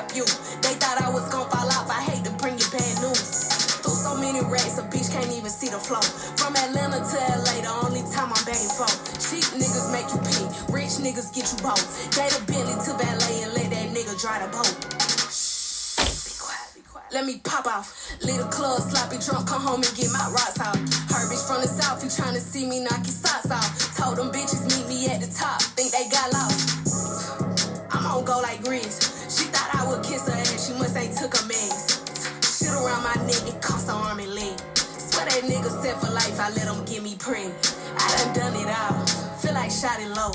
trap you. They thought I was gonna fall off, I hate to bring you bad news. Through so many racks, a bitch can't even see the flow. From Atlanta to LA, the only time I'm begging for. Cheap niggas make you pee, rich niggas get you both. Gave a Bentley to ballet and let that nigga drive the boat. Be quiet, be quiet. Let me pop off. Leave the club, sloppy drunk, come home and get my rocks out. Her bitch from the south, you tryna see me knock your I let him get me preg. I done done it all, feel like shot it low.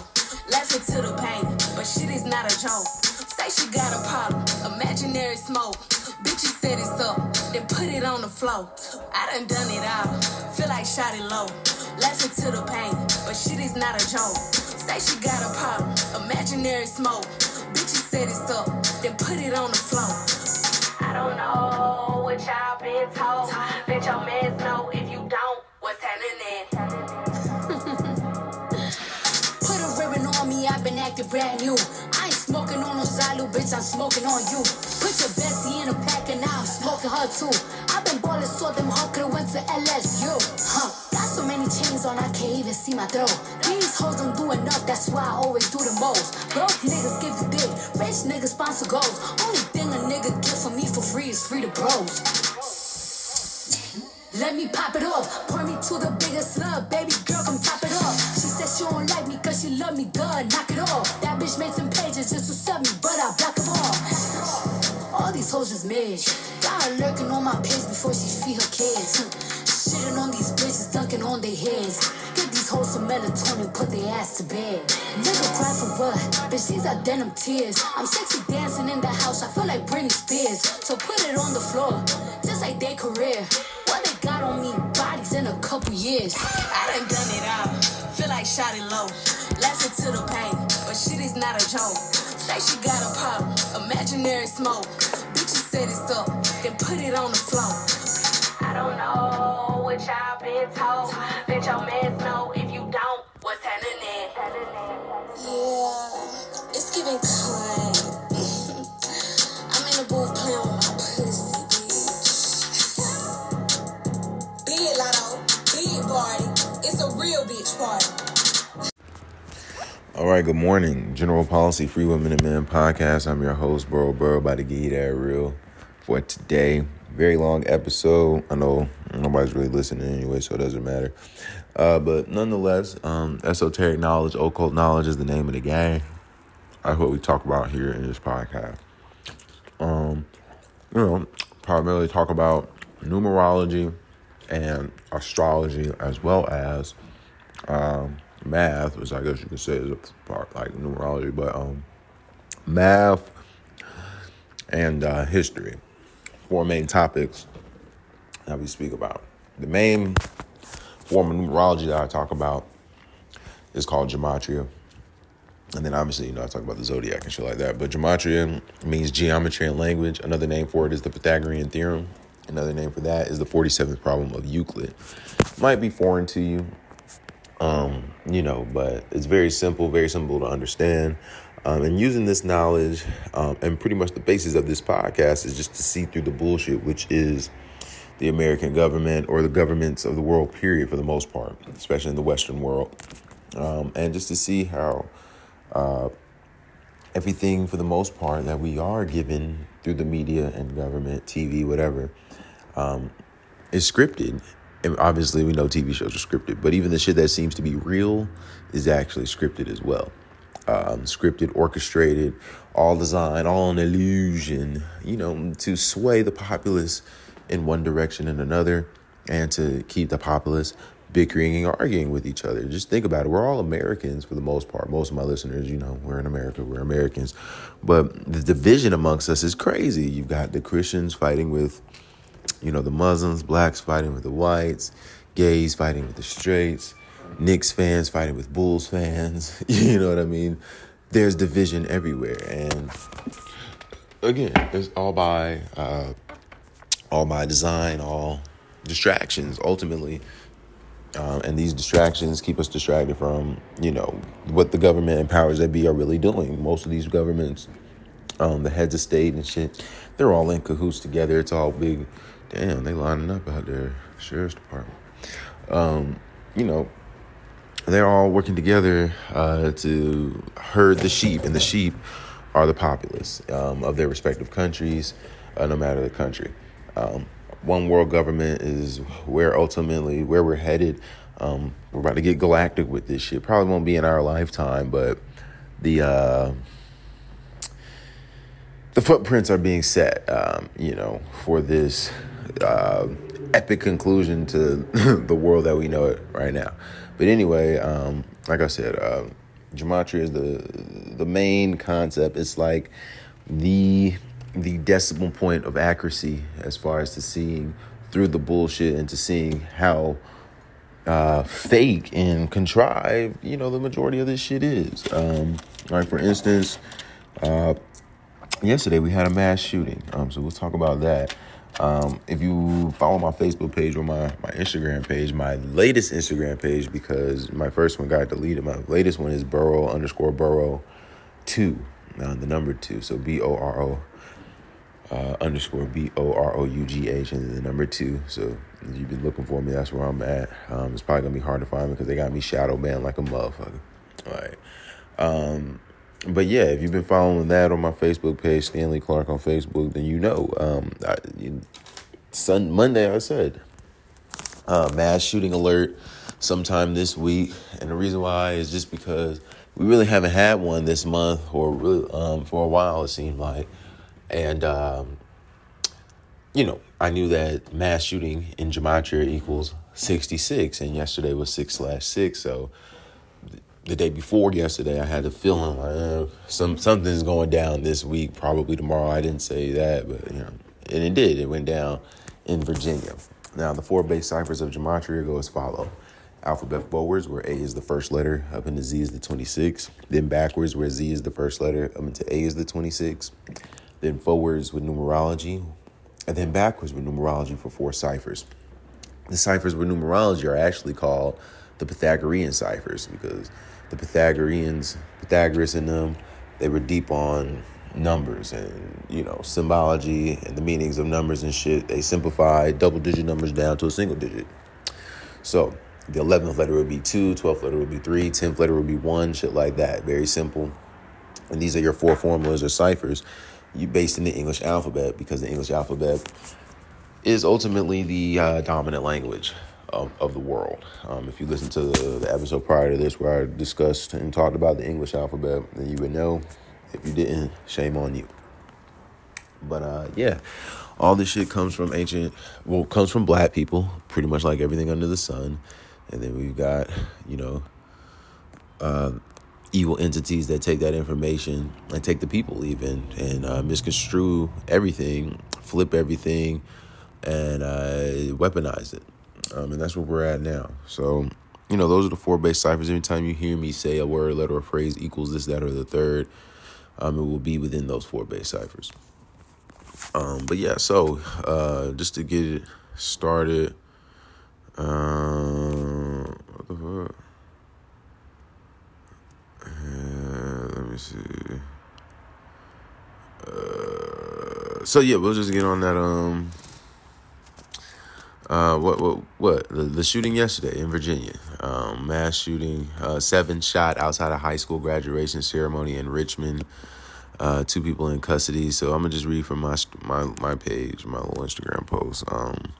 Laughing to the pain, but shit is not a joke. Say she got a problem, imaginary smoke. Bitches set it up, then put it on the floor. I done done it all, feel like shot it low. Laughing to the pain, but shit is not a joke. Say she got a problem, imaginary smoke. Bitches set it up, then put it on the floor. I don't know what y'all been told. Bet your mans know been acting brand new. I ain't smoking on no Zalu, bitch, I'm smoking on you. Put your bestie in a pack and now I'm smoking her too. I've been ballin' so them hard went to LSU. Huh, got so many chains on, I can't even see my throat. These hoes don't do enough, that's why I always do the most. Broke niggas give you dick, rich niggas sponsor goals. Only thing a nigga get from me for free is free to bros. Let me pop it off. Point me to the biggest love. Baby girl, come top it off. She said she don't like me she love me good. Knock it off. That bitch made some pages just to sub me, but I block them all. All these hoes is mid. Got her lurking on my page before she feed her kids. Hmm. Shitting on these bitches, dunking on their heads. Get these hoes some melatonin, put their ass to bed. Nigga cry for what? Bitch, these are denim tears. I'm sexy dancing in the house, I feel like Britney Spears. So put it on the floor, just like their career. What they got on me, bodies in a couple years. I done done it all, like shot it low. Laughing to the pain, but shit is not a joke. Say she got a problem, imaginary smoke. Bitches set it up, then put it on the floor. I don't know what y'all been told. Bet your mans know if you don't, what's happening? Yeah, it's giving cunt. All right, good morning. General Policy Free Women and Men podcast. I'm your host, Burrow Burrow, about to give you that real for today. Very long episode. I know nobody's really listening anyway, so it doesn't matter. Uh, but nonetheless, um, esoteric knowledge, occult knowledge is the name of the game. That's what we talk about here in this podcast. Um, you know, primarily talk about numerology and astrology as well as um, math, which I guess you could say is a part like numerology, but um, math and uh, history. Four main topics that we speak about. The main form of numerology that I talk about is called gematria. And then obviously, you know, I talk about the zodiac and shit like that. But gematria means geometry and language. Another name for it is the Pythagorean theorem. Another name for that is the 47th problem of Euclid. Might be foreign to you, um, you know, but it's very simple, very simple to understand. Um, and using this knowledge, um, and pretty much the basis of this podcast is just to see through the bullshit, which is the American government or the governments of the world, period, for the most part, especially in the Western world. Um, and just to see how uh, everything, for the most part, that we are given through the media and government, TV, whatever, um, is scripted. And obviously, we know TV shows are scripted, but even the shit that seems to be real is actually scripted as well. Um, scripted, orchestrated, all designed, all an illusion, you know, to sway the populace in one direction and another and to keep the populace bickering and arguing with each other. Just think about it. We're all Americans for the most part. Most of my listeners, you know, we're in America, we're Americans. But the division amongst us is crazy. You've got the Christians fighting with, you know, the Muslims, blacks fighting with the whites, gays fighting with the straights, Knicks fans fighting with Bulls fans. You know what I mean? There's division everywhere. And again, it's all by uh, all by design, all distractions ultimately Um, and these distractions keep us distracted from, you know, what the government and powers that be are really doing. Most of these governments, um, the heads of state and shit, they're all in cahoots together. It's all big. Damn, they lining up out there, sheriff's department. Um, you know, they're all working together uh, to herd the sheep, and the sheep are the populace um, of their respective countries, uh, no matter the country. Um, one world government is where ultimately where we're headed. Um, we're about to get galactic with this shit. Probably won't be in our lifetime, but the uh, the footprints are being set. Um, you know, for this uh, epic conclusion to the world that we know it right now. But anyway, um, like I said, uh, gematria is the the main concept. It's like the the decimal point of accuracy as far as to seeing through the bullshit and to seeing how uh, fake and contrived, you know, the majority of this shit is. Um, like for instance, uh, yesterday we had a mass shooting. Um, so we'll talk about that. Um, if you follow my Facebook page or my, my Instagram page, my latest Instagram page, because my first one got deleted, my latest one is Burrow underscore Burrow two, uh, the number two. So B O R O uh, underscore B O R O U G H and the number two. So if you've been looking for me, that's where I'm at. Um, it's probably gonna be hard to find me because they got me shadow banned like a motherfucker. All right. Um, but yeah, if you've been following that on my Facebook page, Stanley Clark on Facebook, then you know. Um, I, Sun Monday, I said uh, mass shooting alert sometime this week, and the reason why is just because we really haven't had one this month or really um, for a while. It seemed like, and um, you know, I knew that mass shooting in gematria equals sixty six, and yesterday was six slash six, so the day before yesterday, I had a feeling like uh, some something's going down this week, probably tomorrow. I didn't say that, but you know, and it did. It went down in Virginia. Now, the four base ciphers of gematria go as follow: alphabet forwards, where A is the first letter, up into Z is the twenty-six. Then backwards, where Z is the first letter, up into A is the twenty-six. Then forwards with numerology, and then backwards with numerology for four ciphers. The ciphers with numerology are actually called the Pythagorean ciphers because the Pythagoreans, Pythagoras and them, they were deep on numbers and you know symbology and the meanings of numbers and shit. They simplified double digit numbers down to a single digit. So the 11th letter would be 2, 12th letter would be 3, 10th letter would be 1, shit like that. Very simple. And these are your four formulas or ciphers you based in the English alphabet because the English alphabet is ultimately the uh, dominant language of, of the world. Um, if you listen to the, episode prior to this where I discussed and talked about the English alphabet, then you would know. If you didn't, shame on you. But uh, yeah, all this shit comes from ancient, well, comes from black people, pretty much like everything under the sun. And then we've got, you know, uh, evil entities that take that information and take the people even and uh, misconstrue everything, flip everything, and uh, weaponize it. Um, and that's where we're at now. So, you know, those are the four base ciphers. Anytime you hear me say a word, letter, or phrase equals this, that, or the third, um, it will be within those four base ciphers. Um, but yeah, so uh, just to get it started, uh, what the fuck? Uh, let me see. Uh, so yeah, we'll just get on that. Um, uh, what what what the, the, shooting yesterday in Virginia, um, mass shooting, uh, seven shot outside of high school graduation ceremony in Richmond. Uh, two people in custody. So I'm gonna just read from my my my page, my little Instagram post. Um,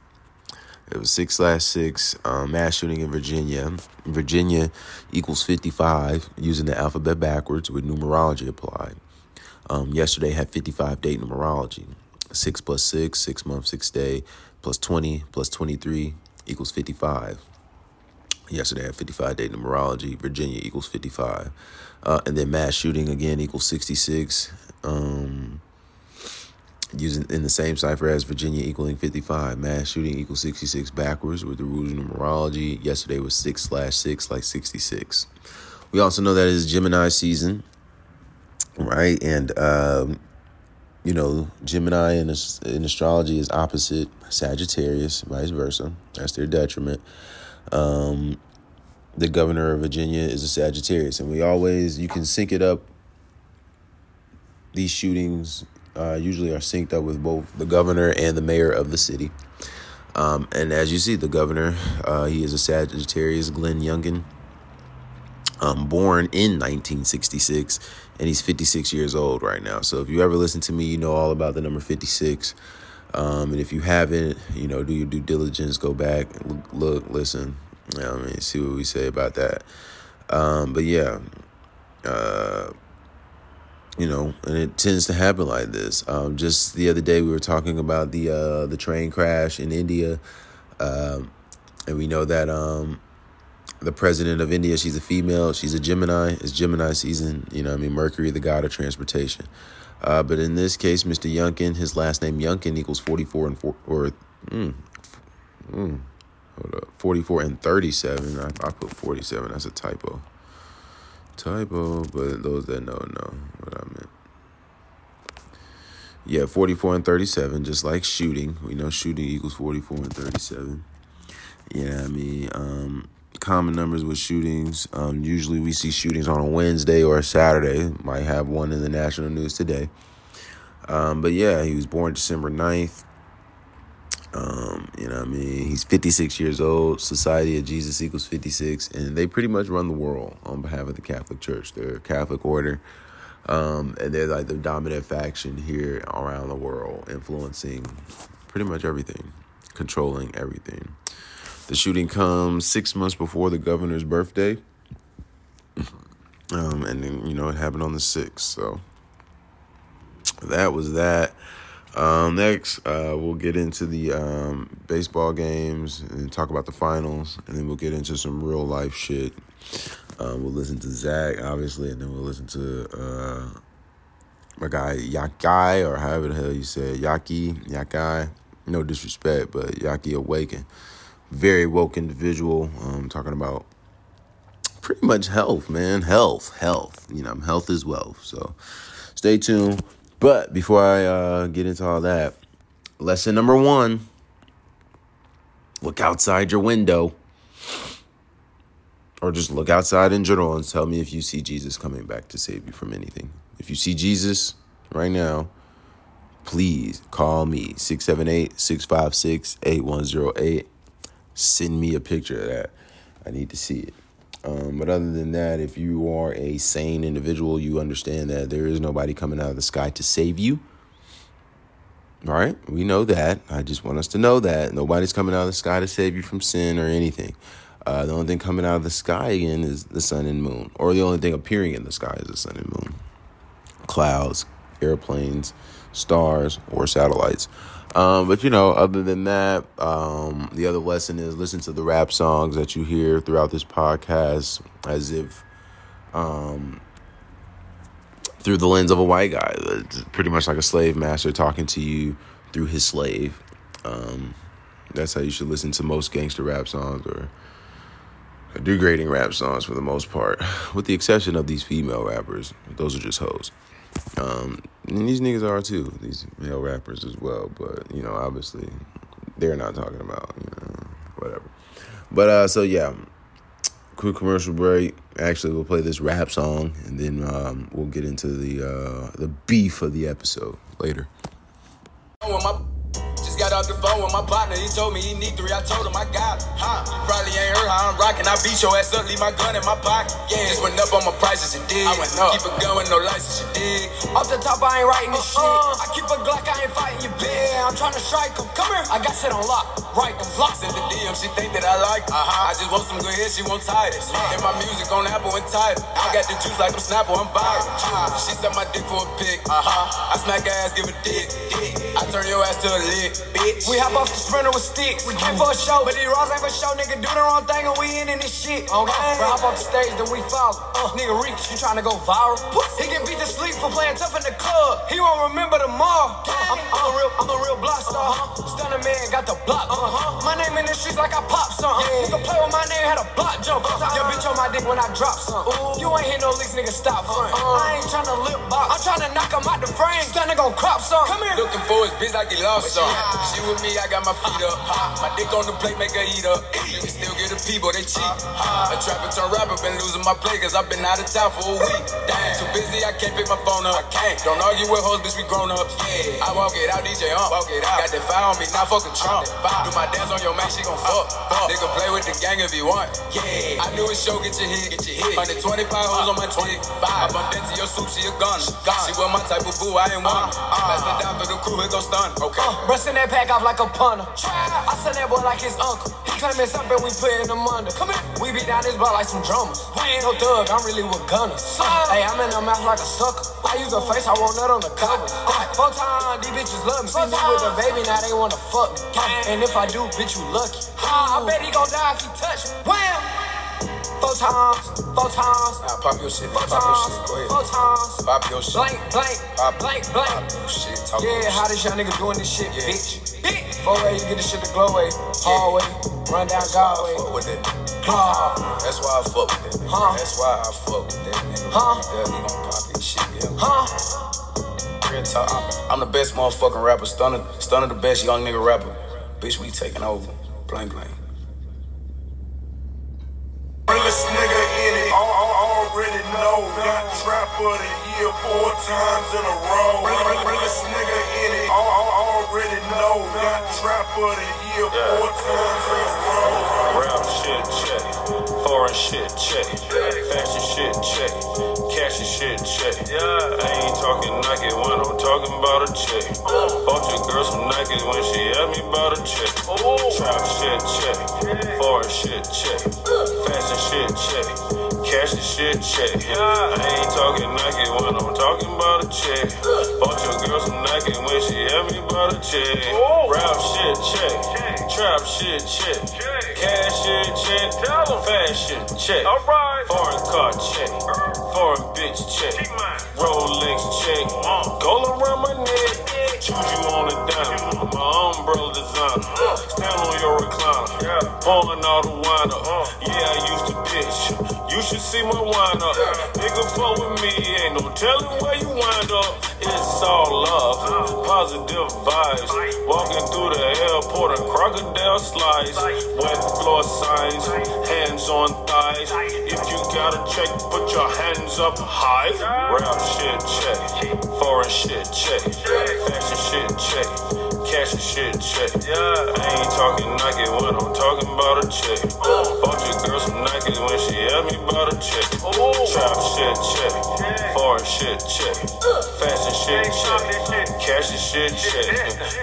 it was six slash six um, mass shooting in Virginia. Virginia equals 55 using the alphabet backwards with numerology applied. Um, yesterday had 55 date numerology. Six plus six, six month, six day plus 20 plus 23 equals 55. Yesterday I had 55 day numerology. Virginia equals 55. Uh, and then mass shooting again equals 66. Um, using in the same cipher as Virginia equaling 55. Mass shooting equals 66 backwards with the rules of numerology. Yesterday was 6 slash 6 like 66. We also know that it's Gemini season, right? And um, you know, Gemini in, in astrology is opposite Sagittarius, vice versa. That's their detriment. Um, the governor of Virginia is a Sagittarius, and we always you can sync it up. These shootings uh, usually are synced up with both the governor and the mayor of the city. Um, and as you see, the governor, uh, he is a Sagittarius, Glenn Youngkin, um, born in 1966, and he's 56 years old right now. So if you ever listen to me, you know all about the number 56. Um, and if you haven't, you know, do your due diligence, go back, look, look listen. You know I mean, see what we say about that. Um, but yeah, uh, you know, and it tends to happen like this. Um, just the other day, we were talking about the uh, the train crash in India, um, and we know that um, the president of India, she's a female, she's a Gemini. It's Gemini season. You know, I mean, Mercury, the god of transportation. Uh, but in this case, Mr. Youngkin, his last name Youngkin equals forty four and four or mm, mm, hold up, forty four and thirty seven. I, I put forty seven. That's a typo typo, but those that know know what I meant. Yeah, 44 and 37, just like shooting. We know shooting equals 44 and 37. Yeah, I mean, um, common numbers with shootings. Um, usually we see shootings on a Wednesday or a Saturday. Might have one in the national news today. Um, but yeah, he was born December 9th. Um, you know, I mean, he's 56 years old. Society of Jesus equals 56, and they pretty much run the world on behalf of the Catholic Church. They're a Catholic order, um, and they're like the dominant faction here around the world, influencing pretty much everything, controlling everything. The shooting comes six months before the governor's birthday, um, and then you know it happened on the sixth. So that was that. Um, next, uh, we'll get into the um, baseball games and talk about the finals, and then we'll get into some real life shit. Um, we'll listen to Zach, obviously, and then we'll listen to uh, my guy Yakai, or however the hell you say it, Yaki, Yakai. No disrespect, but Yaki Awaken. Very woke individual. Um, talking about pretty much health, man. Health, health. You know, health is wealth. So stay tuned. But before I uh, get into all that, lesson number one look outside your window. Or just look outside in general and tell me if you see Jesus coming back to save you from anything. If you see Jesus right now, please call me 678 656 8108. Send me a picture of that. I need to see it. Um, but other than that, if you are a sane individual, you understand that there is nobody coming out of the sky to save you. All right, we know that. I just want us to know that nobody's coming out of the sky to save you from sin or anything. Uh, the only thing coming out of the sky again is the sun and moon, or the only thing appearing in the sky is the sun and moon, clouds, airplanes, stars, or satellites. Um, but you know, other than that, um, the other lesson is listen to the rap songs that you hear throughout this podcast as if um, through the lens of a white guy. It's pretty much like a slave master talking to you through his slave. Um, that's how you should listen to most gangster rap songs or degrading rap songs for the most part, with the exception of these female rappers. Those are just hoes. Um, and these niggas are too, these male rappers as well. But you know, obviously, they're not talking about you know whatever. But uh, so yeah, quick commercial break. Actually, we'll play this rap song, and then um, we'll get into the uh, the beef of the episode later. Just the phone with my partner. He told me he need three. I told him I got it. Huh? You probably ain't heard how I'm rocking. I beat your ass up, leave my gun in my pocket. Yeah, just went up on my prices, you dig? I went up. Keep it going, no license, you dig? Off the top, I ain't writing this shit. I keep a Glock, I ain't fighting you, bitch. I'm trying to strike him. Come here. I got shit on lock. Right, them locks in the DM. She think that I like it. Uh-huh. I just want some good hits. She won't title. And my music on Apple and Tidal. I got the juice like I'm Snapple. I'm viral. She suck my dick for a pic. Uh-huh. I smack her ass, give a dick. I turn your ass to a lick, bitch. We hop off the sprinter with sticks. We came for a show, but these raws ain't for show. Nigga, do the wrong thing and we in in this shit. Okay? We hop off the stage, then we follow. Uh, nigga, reach, you tryna go viral? He can beat the sleep for playing tough in the club. He won't remember tomorrow. I'm, I'm a real, I'm a real block star. Stunner man, got the block. Uh-huh. My name in the streets like I pop something. Nigga play with my name, had a block jump. Your bitch on my dick when I drop something. You ain't hit no leaks, nigga, stop front. I ain't tryna lip box. I'm tryna knock him out the frame. Stunner gon' crop something. Come here. Looking for his bitch like he lost some. She She with me, I got my feet up. My dick on the plate, make her eat up. You can still get the but they cheat. A trapper turn rapper, been losing my play, cause I've been out of town for a week. Damn, too busy, I can't pick my phone up. I can't. Don't argue with hoes, bitch, we grown up. Yeah. I walk it out, DJ on. Walk it out. Got that fire on me, not fucking Trump. Do my dance on your man, she gon' fuck. fuck. Nigga play with the gang if you want. Yeah. I knew it show, get your hit. Get your hit. 125 hoes on my 25. I bump into your soup, she a gun. She was my type of boo, I ain't one. Uh, Pass it down for the crew, it go stun. Okay. Uh, that pack off like a punter. I send that boy like his uncle. He claiming something, we putting him under. Come here. We beat down his block like some drummers. I ain't no thug, I'm really with gunners. Hey, I'm in the mouth like a sucker. I use a face, I want that on the covers. Full time, these bitches love me. See me with a baby, now they wanna fuck me. And if I do, bitch, you lucky. I bet he gon' die if he touch me. Wham! Four times, four times. Nah, pop your shit, Four pop your shit. Go ahead. four times. Pop your shit. Blank, blank, Pop, blank, Pop blank. your shit. Talk Yeah, your how this young nigga doing this shit, Yeah. bitch? Four way, you get this shit the glow way. Hallway, run down Godway. Fuck with that. Huh? That's why I fuck with that nigga. Huh? That's why I fuck with that nigga. Huh? He gon' pop his shit, yeah. Huh? Real talk. I'm- I'm the best motherfucking rapper. Stunner, Stunner the best young nigga rapper. Bitch, we taking over. Blank, blank. Realest nigga in it, al- al- already know. Got trap of the year four times in a row. Real- Realest nigga in it, al- al- already know. Got trap of the year four times in a row. Rap shit check, foreign shit check, fashion shit check, cash and shit check. Yeah, I ain't talking Nike when I'm talking about a check. Oh. Bought your girl some Nike when she asked me about a check. Oh. Trap shit check, foreign shit check, fashion shit check, cash the shit check. Yeah. I ain't talking Nike when I'm talking about a check. Bought your girl some Nike when she asked me about a check. Rap shit check, trap shit check, cash shit check, fashion check, foreign car check, foreign bitch check, Rolex check, gold around my neck, choose you on a dime, my umbrella designer, stand on your recliner, pouring all the wine up, yeah I used to bitch, you should see my wind up, nigga fuck with me, ain't no telling where you wind up, it's all love, positive vibes, walking through the airport a crocodile slides, wet floor signs, hands on thighs, if you got a check, put your hands up high, rap shit check, foreign shit check, fashion shit check, cash and shit check, Yeah. I ain't talking Nike when I'm talking about a check, bought your girl some Nike when she asked me about a check, trap shit check, foreign shit check, fashion shit check, cash and shit check,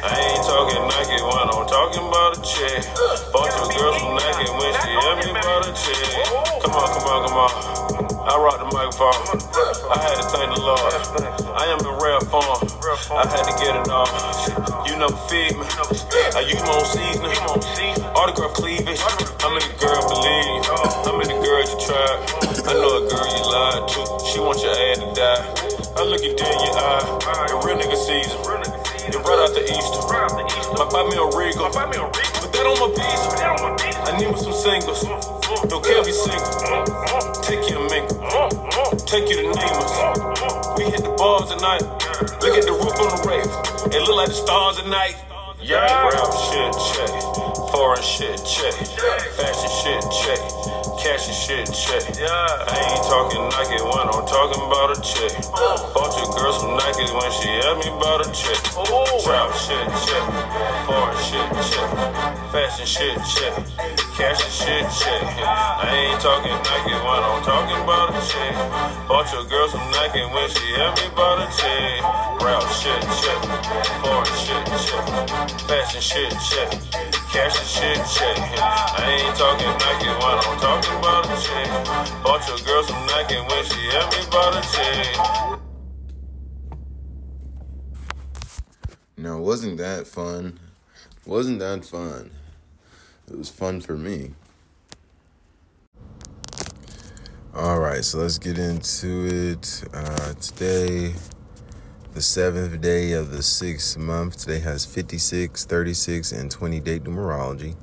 I ain't talking Nike when I'm talking about a check, bought your girl some Nike when she asked me about a check, come on, come on, come on, I rock the microphone, I had to thank the Lord, I am in rare form, I had to get it all, you never me, I use my own seasoning, autograph cleavage, how many girls believe? How many girls you tried, I know a girl you lied to, she wants your ass to die, I look you dead in your eye, the real nigga season, and right out the Easter, I buy me a Regal, put that on my visa, I need me some singles, don't care if you single, take you a mingle, take you to Nemus, we hit the bars tonight, look at the roof on the rave, look like the stars at night. Yeah, rap shit check, foreign shit check, fashion shit check, cash shit check. Yeah. I ain't talking Nike when I'm talking about a check. Bought your girl some Nikes when she asked me about a check. Trap shit check, foreign shit check, fashion shit check, cash shit check. I ain't talking Nike when I'm talking about a check. Bought your girl some Nike when she asked me about a check. Rap shit check, foreign shit check, fashion shit check, cash shit check. I ain't talking Nike when I'm talking about a check. Bought your girl some Nike when she asked me about a check. No, wasn't that fun? Wasn't that fun? It was fun for me. All right, so let's get into it. Uh, today, the seventh day of the sixth month. Today has 56, 36, and 20 date numerology.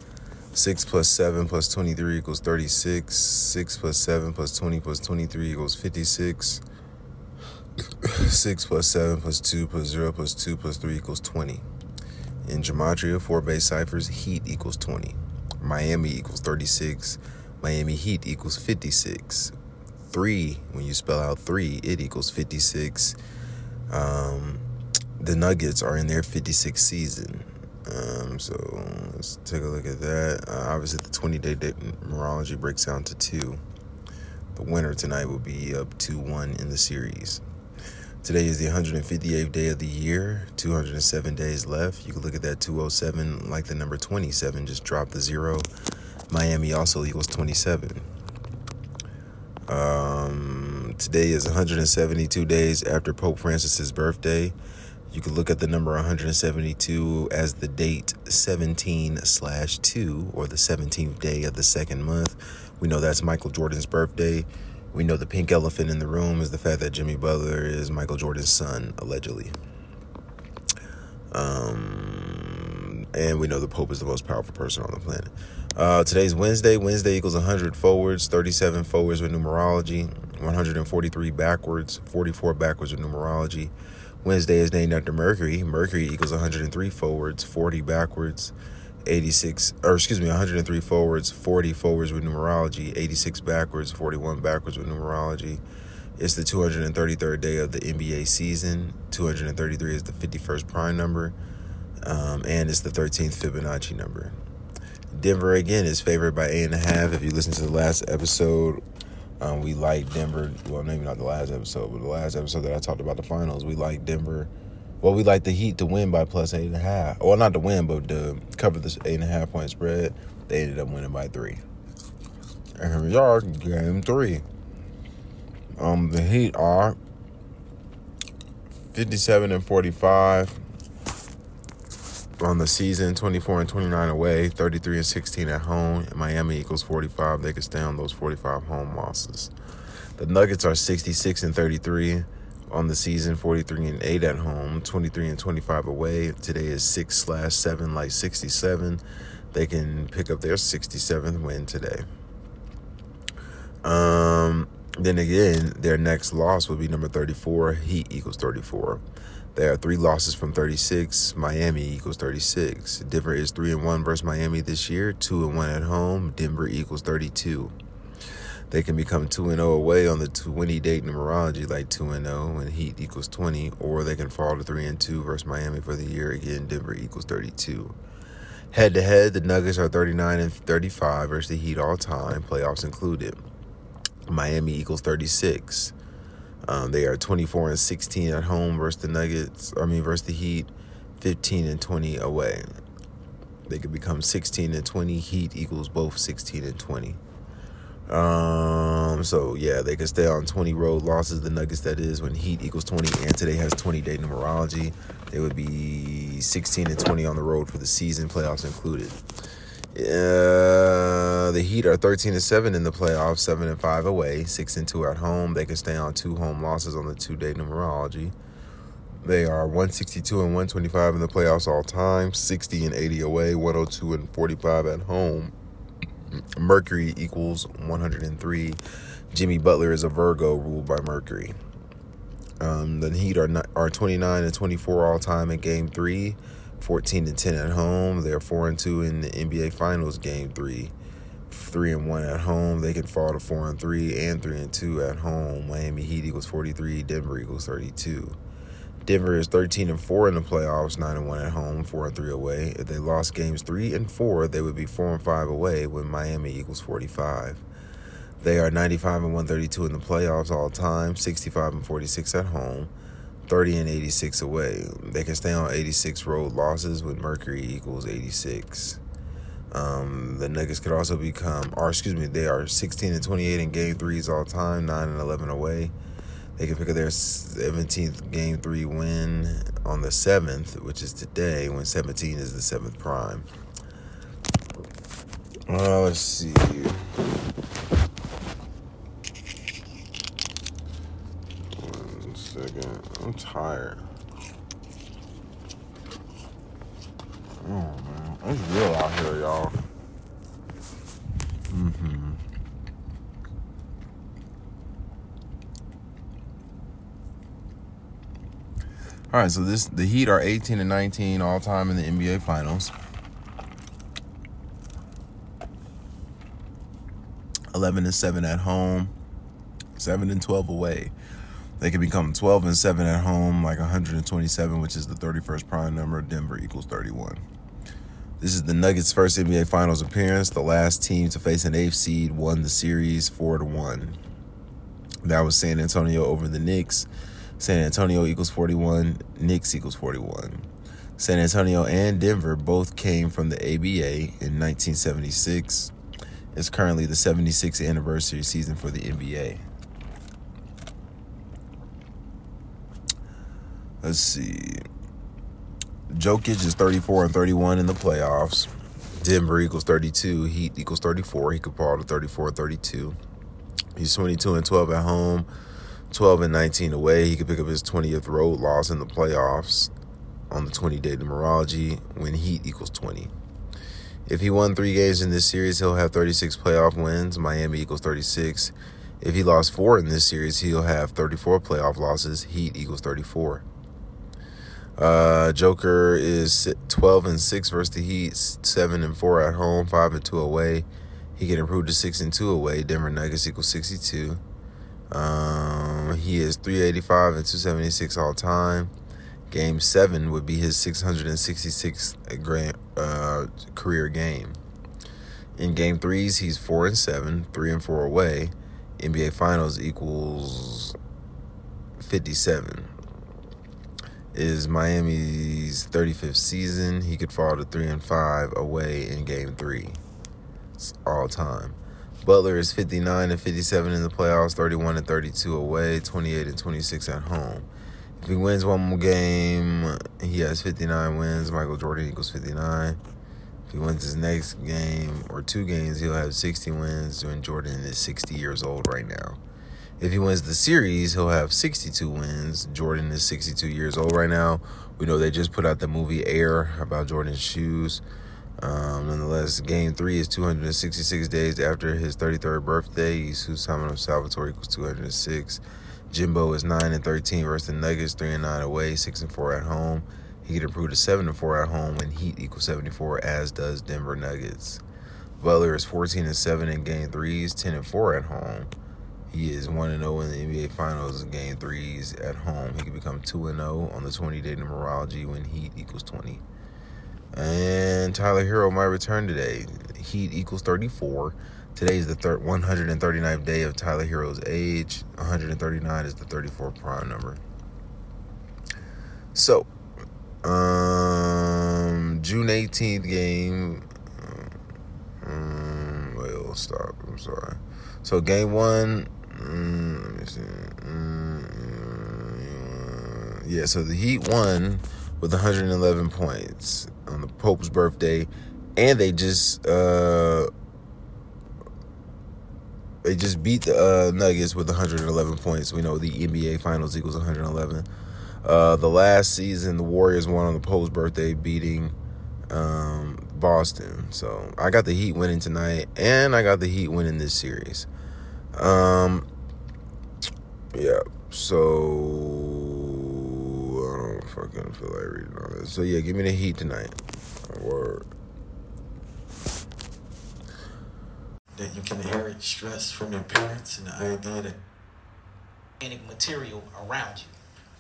6 plus 7 plus 23 equals 36. 6 plus 7 plus 20 plus 23 equals 56. 6 plus 7 plus 2 plus 0 plus 2 plus 3 equals 20. In Gematria, four base ciphers, Heat equals 20. Miami equals 36. Miami Heat equals 56. Three, when you spell out three, it equals 56. Um, the Nuggets are in their 56th season. Um, so let's take a look at that. Uh, obviously, the 20 day numerology breaks down to two. The winner tonight will be up 2 1 in the series. Today is the 158th day of the year, 207 days left. You can look at that 207 like the number 27, just drop the zero. Miami also equals 27. Um, today is 172 days after Pope Francis's birthday. You can look at the number 172 as the date 17 slash 2 or the 17th day of the second month. We know that's Michael Jordan's birthday. We know the pink elephant in the room is the fact that Jimmy Butler is Michael Jordan's son, allegedly. Um, and we know the Pope is the most powerful person on the planet. Uh, today's Wednesday. Wednesday equals 100 forwards, 37 forwards with numerology, 143 backwards, 44 backwards with numerology. Wednesday is named after Mercury. Mercury equals 103 forwards, 40 backwards, 86 or excuse me 103 forwards 40 forwards with numerology 86 backwards 41 backwards with numerology it's the 233rd day of the nba season 233 is the 51st prime number um, and it's the 13th fibonacci number denver again is favored by eight and a half if you listen to the last episode um, we like denver well maybe not the last episode but the last episode that i talked about the finals we like denver well, we like the Heat to win by plus eight and a half. Well, not to win, but to cover this eight and a half point spread. They ended up winning by three. And here we are, game three. Um, the Heat are 57 and 45 on the season, 24 and 29 away, 33 and 16 at home. And Miami equals 45. They could stay on those 45 home losses. The Nuggets are 66 and 33 on the season 43 and 8 at home 23 and 25 away today is 6 slash 7 like 67 they can pick up their 67th win today um then again their next loss would be number 34 heat equals 34 there are three losses from 36 miami equals 36 denver is 3 and 1 versus miami this year 2 and 1 at home denver equals 32 they can become 2 and 0 away on the 20 date numerology, like 2 and 0 and Heat equals 20, or they can fall to 3 and 2 versus Miami for the year. Again, Denver equals 32. Head to head, the Nuggets are 39 and 35 versus the Heat all time, playoffs included. Miami equals 36. Um, they are 24 and 16 at home versus the Nuggets, I mean, versus the Heat, 15 and 20 away. They could become 16 and 20. Heat equals both 16 and 20. Um, so yeah, they could stay on 20 road losses. The Nuggets, that is, when Heat equals 20, and today has 20 day numerology, they would be 16 and 20 on the road for the season, playoffs included. Uh, the Heat are 13 and 7 in the playoffs, 7 and 5 away, 6 and 2 at home. They can stay on two home losses on the two day numerology. They are 162 and 125 in the playoffs all time, 60 and 80 away, 102 and 45 at home. Mercury equals 103. Jimmy Butler is a Virgo ruled by Mercury. Um, the Heat are not, are 29 and 24 all time in Game Three, 14 and 10 at home. They're four and two in the NBA Finals Game Three, three and one at home. They can fall to four and three and three and two at home. Miami Heat equals 43. Denver equals 32. Denver is 13 and 4 in the playoffs, 9 and 1 at home, 4 and 3 away. If they lost games 3 and 4, they would be 4 and 5 away when Miami equals 45. They are 95 and 132 in the playoffs all time, 65 and 46 at home, 30 and 86 away. They can stay on 86 road losses with Mercury equals 86. Um, the Nuggets could also become, or excuse me, they are 16 and 28 in game threes all time, 9 and 11 away. They can pick up their 17th game three win on the 7th, which is today, when 17 is the 7th prime. Uh, let's see. One second. I'm tired. Oh, man. It's real out here, y'all. Mm-hmm. All right, so this the Heat are 18 and 19 all time in the NBA Finals. 11 and 7 at home, 7 and 12 away. They can become 12 and 7 at home, like 127, which is the 31st prime number. Denver equals 31. This is the Nuggets' first NBA Finals appearance. The last team to face an eighth seed won the series 4 to 1. That was San Antonio over the Knicks. San Antonio equals 41, Knicks equals 41. San Antonio and Denver both came from the ABA in 1976. It's currently the 76th anniversary season for the NBA. Let's see. Jokic is 34 and 31 in the playoffs. Denver equals 32. Heat equals 34. He could fall to 34 32. He's 22 and 12 at home, 12 and 19 away. He could pick up his 20th road loss in the playoffs on the 20 day numerology when Heat equals 20. If he won three games in this series, he'll have 36 playoff wins. Miami equals 36. If he lost four in this series, he'll have 34 playoff losses. Heat equals 34. Uh, Joker is 12 and 6 versus the Heat, 7 and 4 at home, 5 and 2 away. He can improve to 6 and 2 away. Denver Nuggets equals 62. Um, he is 385 and 276 all time. Game 7 would be his 666th uh, career game. In game 3s, he's 4 and 7, 3 and 4 away. NBA Finals equals 57 is Miami's 35th season. He could fall to 3 and 5 away in game 3. It's all time. Butler is 59 and 57 in the playoffs, 31 and 32 away, 28 and 26 at home. If he wins one more game, he has 59 wins. Michael Jordan equals 59. If he wins his next game or two games, he'll have 60 wins. And Jordan is 60 years old right now. If he wins the series, he'll have 62 wins. Jordan is 62 years old right now. We know they just put out the movie Air about Jordan's shoes. Um, nonetheless, game three is 266 days after his 33rd birthday. Jesus Simon of Salvatore equals 206. Jimbo is 9 and 13 versus the Nuggets, 3 and 9 away, 6 and 4 at home. He could improve to 7 and 4 at home when Heat equals 74, as does Denver Nuggets. Butler is 14 and 7 in game threes, 10 and 4 at home. He is 1 0 in the NBA Finals in game threes at home. He could become 2 0 on the 20 day numerology when Heat equals 20. And Tyler Herro might return today. Heat equals 34. Today is the third 139th day of Tyler Herro's age. 139 is the 34 prime number. So, um, June 18th game. Um, we'll stop. I'm sorry. So, game one Mm, see. Mm, yeah, so the Heat won with 111 points on the Pope's birthday, and they just uh, they just beat the uh, Nuggets with 111 points. We know the NBA Finals equals 111. Uh, the last season, the Warriors won on the Pope's birthday, beating um, Boston. So I got the Heat winning tonight, and I got the Heat winning this series. Um, yeah. So I don't fucking feel like reading all this. So yeah, give me the heat tonight. Word. That you can inherit stress from your parents and the idea that any material around you.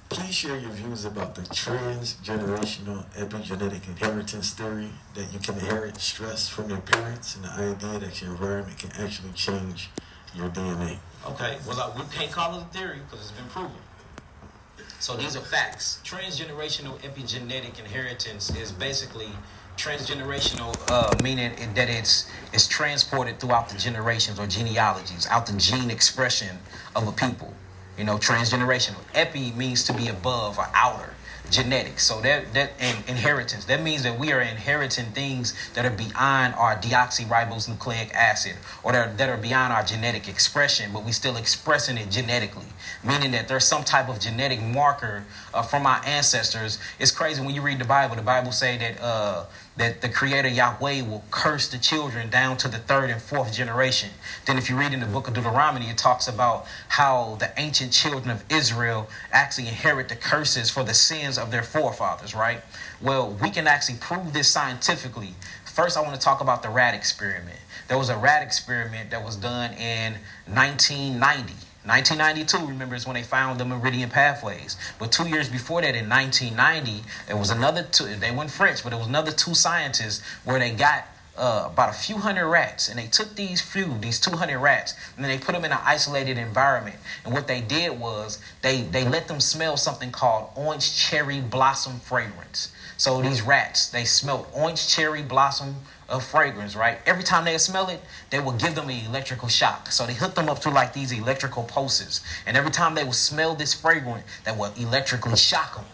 Please share your views about the transgenerational epigenetic inheritance theory that you can inherit stress from your parents and the idea that your environment can actually change your DNA. Okay, well, we can't call it a theory because it's been proven. So these are facts. Transgenerational epigenetic inheritance is basically transgenerational, uh, meaning that it's it's transported throughout the generations or genealogies, out the gene expression of a people. You know, transgenerational. Epi means to be above or outer genetics. So that that and inheritance. That means that we are inheriting things that are beyond our deoxyribonucleic acid or that are, that are beyond our genetic expression, but we still expressing it genetically. Meaning that there's some type of genetic marker uh, from our ancestors. It's crazy when you read the Bible. The Bible say that uh, that the creator Yahweh will curse the children down to the third and fourth generation. Then if you read in the book of Deuteronomy, it talks about how the ancient children of Israel actually inherit the curses for the sins of their forefathers, right? Well, we can actually prove this scientifically. First, I want to talk about the rat experiment. There was a rat experiment that was done in 1990. 1992, remember, is when they found the meridian pathways. But two years before that, in 1990, there was another two, they went French, but it was another two scientists where they got uh, about a few hundred rats, and they took these few, these 200 rats, and then they put them in an isolated environment. And what they did was they they let them smell something called orange cherry blossom fragrance. So these rats, they smelled orange cherry blossom of fragrance, right? Every time they smell it, they will give them an electrical shock. So they hook them up to like these electrical pulses. And every time they would smell this fragrance, that would electrically shock them.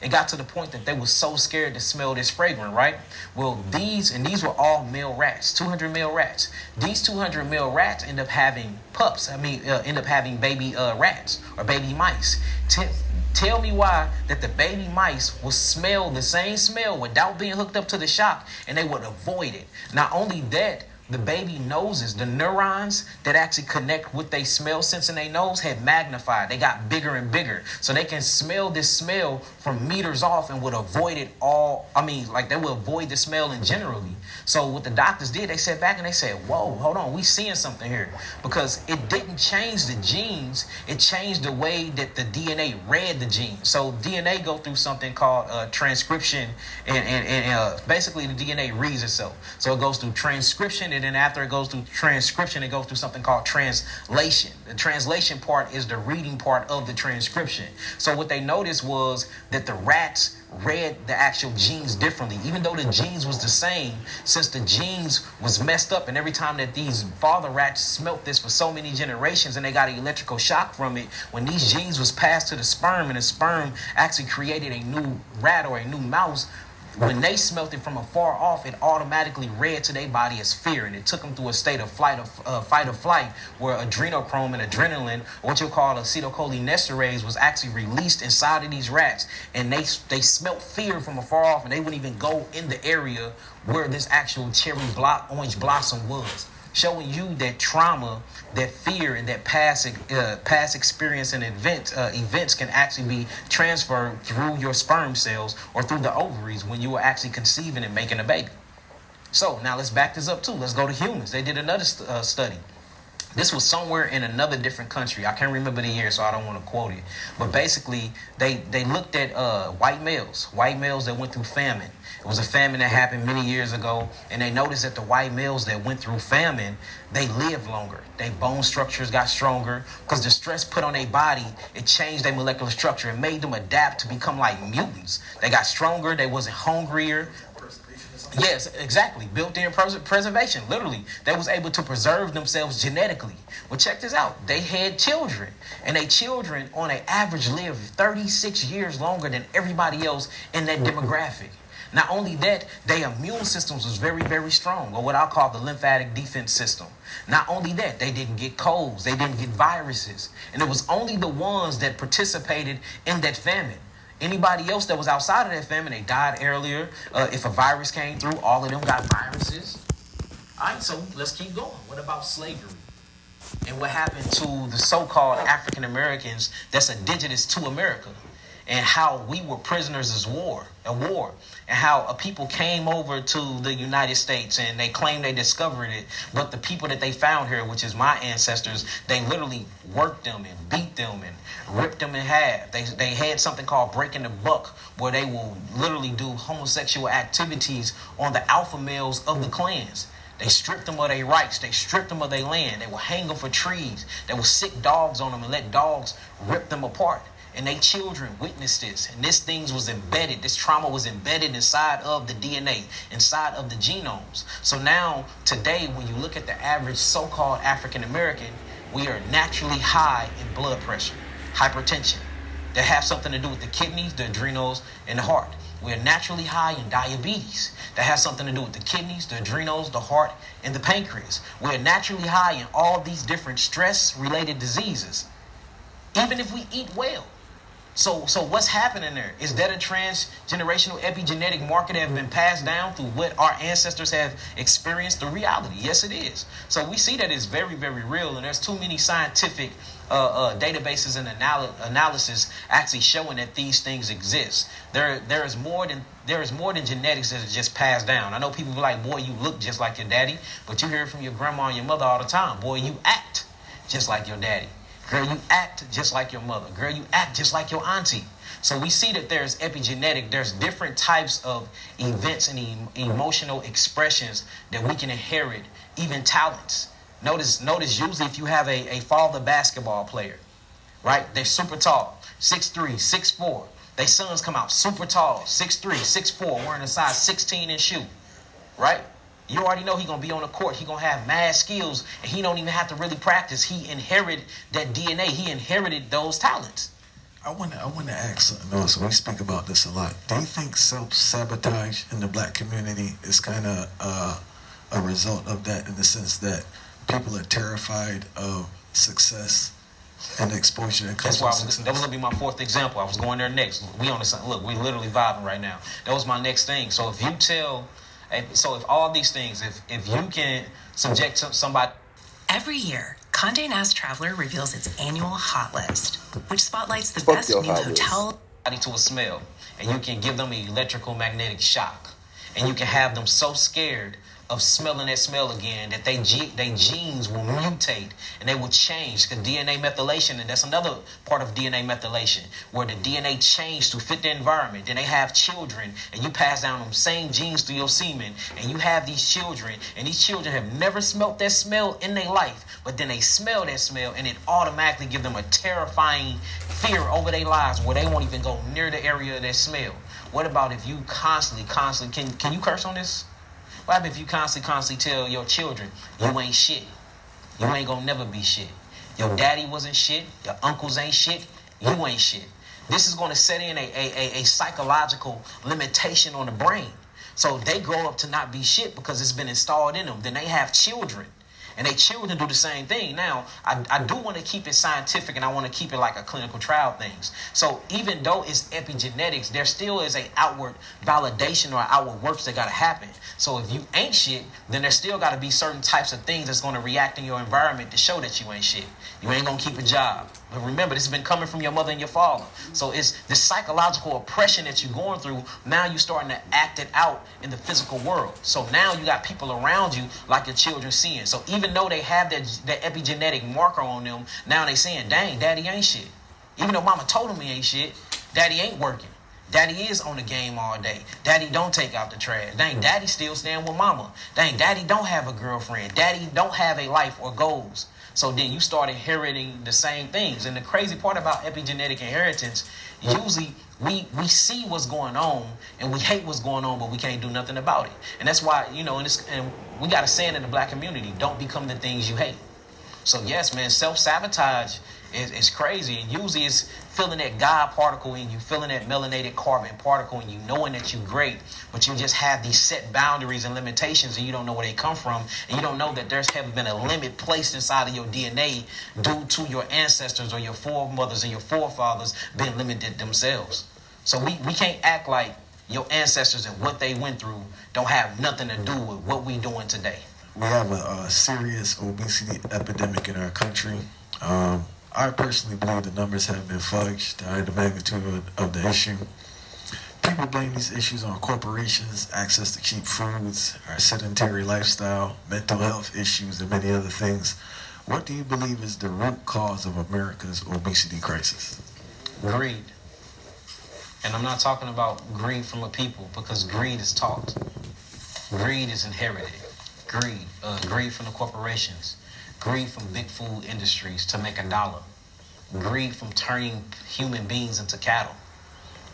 It got to the point that they were so scared to smell this fragrance, right? Well, these, and these were all male rats, 200 male rats. These 200 male rats end up having pups. I mean, uh, end up having baby uh, rats or baby mice. T- Tell me why that the baby mice will smell the same smell without being hooked up to the shock and they would avoid it. Not only that, the baby noses, the neurons that actually connect with they smell sense in their nose had magnified. They got bigger and bigger. So they can smell this smell from meters off and would avoid it all. I mean, like they would avoid the smell in generally. So what the doctors did, they sat back and they said, whoa, hold on, we seeing something here. Because it didn't change the genes, it changed the way that the DNA read the genes. So DNA go through something called uh, transcription and, and, and uh, basically the DNA reads itself. So it goes through transcription and then after it goes through transcription, it goes through something called translation. The translation part is the reading part of the transcription. So what they noticed was that the rats read the actual genes differently even though the genes was the same since the genes was messed up and every time that these father rats smelt this for so many generations and they got an electrical shock from it when these genes was passed to the sperm and the sperm actually created a new rat or a new mouse when they smelt it from afar off, it automatically read to their body as fear, and it took them through a state of flight of uh, fight or flight, where adrenochrome and adrenaline, what you call acetylcholinesterase, was actually released inside of these rats, and they they smelt fear from afar off, and they wouldn't even go in the area where this actual cherry block orange blossom was showing you that trauma, that fear, and that past uh, past experience and events uh, events can actually be transferred through your sperm cells or through the ovaries when you are actually conceiving and making a baby. So now let's back this up too. Let's go to humans. They did another st- uh, study. This was somewhere in another different country. I can't remember the year, so I don't want to quote it. But basically, they they looked at uh, white males, white males that went through famine. It was a famine that happened many years ago, and they noticed that the white males that went through famine, they lived longer. Their bone structures got stronger because the stress put on their body, it changed their molecular structure. It made them adapt to become like mutants. They got stronger. They wasn't hungrier. Yes, exactly. Built-in pres- preservation. Literally, they was able to preserve themselves genetically. Well, check this out. They had children, and they children, on an average, lived 36 years longer than everybody else in that demographic. Not only that, their immune systems was very, very strong, or what I call the lymphatic defense system. Not only that, they didn't get colds, they didn't get viruses, and it was only the ones that participated in that famine. Anybody else that was outside of that famine, they died earlier. Uh, if a virus came through, all of them got viruses. All right, so let's keep going. What about slavery? And what happened to the so-called African Americans that's indigenous to America? And how we were prisoners of war, a war, and how a people came over to the United States and they claimed they discovered it, but the people that they found here, which is my ancestors, they literally worked them and beat them and ripped them in half. They, they had something called breaking the buck, where they will literally do homosexual activities on the alpha males of the clans. They stripped them of their rights. They stripped them of their land. They will hang them for trees. They will sick dogs on them and let dogs rip them apart. And they children witnessed this. And this things was embedded. This trauma was embedded inside of the DNA, inside of the genomes. So now, today, when you look at the average so-called African American, we are naturally high in blood pressure hypertension that have something to do with the kidneys, the adrenals, and the heart. We're naturally high in diabetes that has something to do with the kidneys, the adrenals, the heart, and the pancreas. We're naturally high in all these different stress related diseases, even if we eat well. So, so what's happening there? Is that a transgenerational epigenetic marker that have been passed down through what our ancestors have experienced the reality? Yes, it is. So we see that it's very, very real, and there's too many scientific uh, uh, databases and anal- analysis actually showing that these things exist. There, there is more than there is more than genetics that is just passed down. I know people be like, "Boy, you look just like your daddy," but you hear it from your grandma and your mother all the time. Boy, you act just like your daddy. Girl, you act just like your mother. Girl, you act just like your auntie. So we see that there's epigenetic, there's different types of events and em- emotional expressions that we can inherit, even talents. Notice, notice usually if you have a, a father basketball player, right? They're super tall, 6'3, 6'4. They sons come out super tall, 6'3, 6'4, wearing a size 16 in shoe, right? You already know he gonna be on the court. He gonna have mad skills, and he don't even have to really practice. He inherited that DNA. He inherited those talents. I want to I want to ask something else. We speak about this a lot. Do you think self sabotage in the black community is kind of uh, a result of that, in the sense that people are terrified of success and exposure that comes That's why I was, that was gonna be my fourth example. I was going there next. We on the look. We literally vibing right now. That was my next thing. So if you tell, and so if all these things, if if you can subject some- somebody Every year, Condé Nast Traveler reveals its annual hot list, which spotlights the Fuck best your new hot list. hotel to a smell, and you can give them an electrical magnetic shock, and you can have them so scared of smelling that smell again that they they genes will mutate and they will change because DNA methylation and that's another part of DNA methylation where the DNA change to fit the environment. Then they have children and you pass down them same genes through your semen and you have these children and these children have never smelt that smell in their life, but then they smell that smell and it automatically give them a terrifying fear over their lives where they won't even go near the area of that smell. What about if you constantly, constantly can can you curse on this? What happens if you constantly, constantly tell your children you ain't shit? You ain't gonna never be shit. Your daddy wasn't shit. Your uncles ain't shit. You ain't shit. This is gonna set in a, a, a, a psychological limitation on the brain. So they grow up to not be shit because it's been installed in them. Then they have children. And they children do the same thing. Now, I, I do want to keep it scientific and I want to keep it like a clinical trial things. So even though it's epigenetics, there still is a outward validation or outward works that gotta happen. So if you ain't shit, then there still gotta be certain types of things that's gonna react in your environment to show that you ain't shit. You ain't gonna keep a job. But remember, this has been coming from your mother and your father. So it's the psychological oppression that you're going through. Now you're starting to act it out in the physical world. So now you got people around you like your children seeing. So even though they have that, that epigenetic marker on them, now they saying, dang, daddy ain't shit. Even though mama told him he ain't shit, daddy ain't working. Daddy is on the game all day. Daddy don't take out the trash. Dang, hmm. daddy still staying with mama. Dang, daddy don't have a girlfriend. Daddy don't have a life or goals. So then you start inheriting the same things. And the crazy part about epigenetic inheritance, usually we we see what's going on and we hate what's going on, but we can't do nothing about it. And that's why, you know, and, and we got a saying in the black community, don't become the things you hate. So yes, man, self-sabotage is, is crazy. And usually it's feeling that God particle in you, feeling that melanated carbon particle in you, knowing that you're great, but you just have these set boundaries and limitations and you don't know where they come from. And you don't know that there's haven't been a limit placed inside of your DNA due to your ancestors or your foremothers and your forefathers being limited themselves. So we, we can't act like your ancestors and what they went through don't have nothing to do with what we're doing today. we have a, a serious obesity epidemic in our country. Um, I personally believe the numbers have been fudged, uh, the magnitude of, the issue. People blame these issues on corporations, access to cheap foods, our sedentary lifestyle, mental health issues, and many other things. What do you believe is the root cause of America's obesity crisis? Greed. And I'm not talking about greed from a people because greed is taught. Greed is inherited. Greed. Uh, greed from the corporations. Greed from big food industries to make a dollar. Greed from turning human beings into cattle.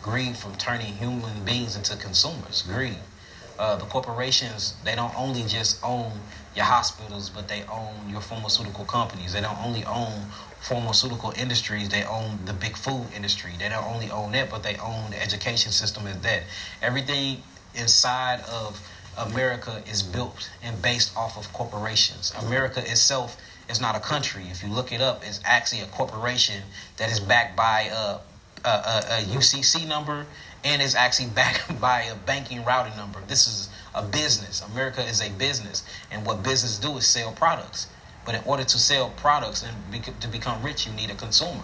Greed from turning human beings into consumers. Greed. Uh, the corporations, they don't only just own your hospitals, but they own your pharmaceutical companies. They don't only own pharmaceutical industries, they own the big food industry. They don't only own that, but they own the education system as that. Everything inside of America is built and based off of corporations. America itself is not a country. If you look it up, it's actually a corporation that is backed by a, a, a UCC number, and it's actually backed by a banking routing number. This is a business. America is a business, and what business do is sell products. But in order to sell products and be, to become rich, you need a consumer.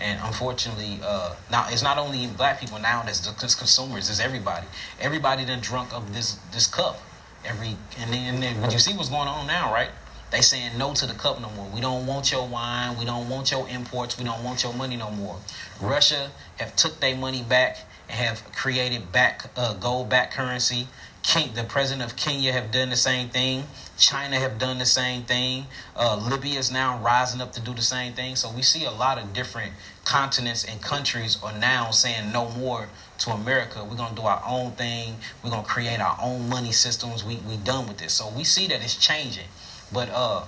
And unfortunately, uh, now it's not only black people now that's the consumers, it's everybody. Everybody done drunk of this this cup. Every and then, and then you see what's going on now, right? They saying no to the cup no more. We don't want your wine. We don't want your imports. We don't want your money no more. Russia have took their money back and have created back uh, gold back currency. King, the president of Kenya have done the same thing. China have done the same thing. Uh, Libya is now rising up to do the same thing. So we see a lot of different continents and countries are now saying no more to America. We're gonna do our own thing. We're gonna create our own money systems. We we done with this. So we see that it's changing. But uh,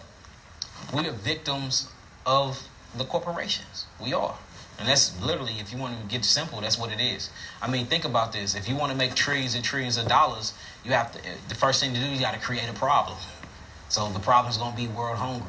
we are victims of the corporations. We are. And that's literally, if you want to get simple, that's what it is. I mean, think about this. If you want to make trillions and trillions of dollars, you have to. The first thing to do, you got to create a problem. So the problem is going to be world hunger.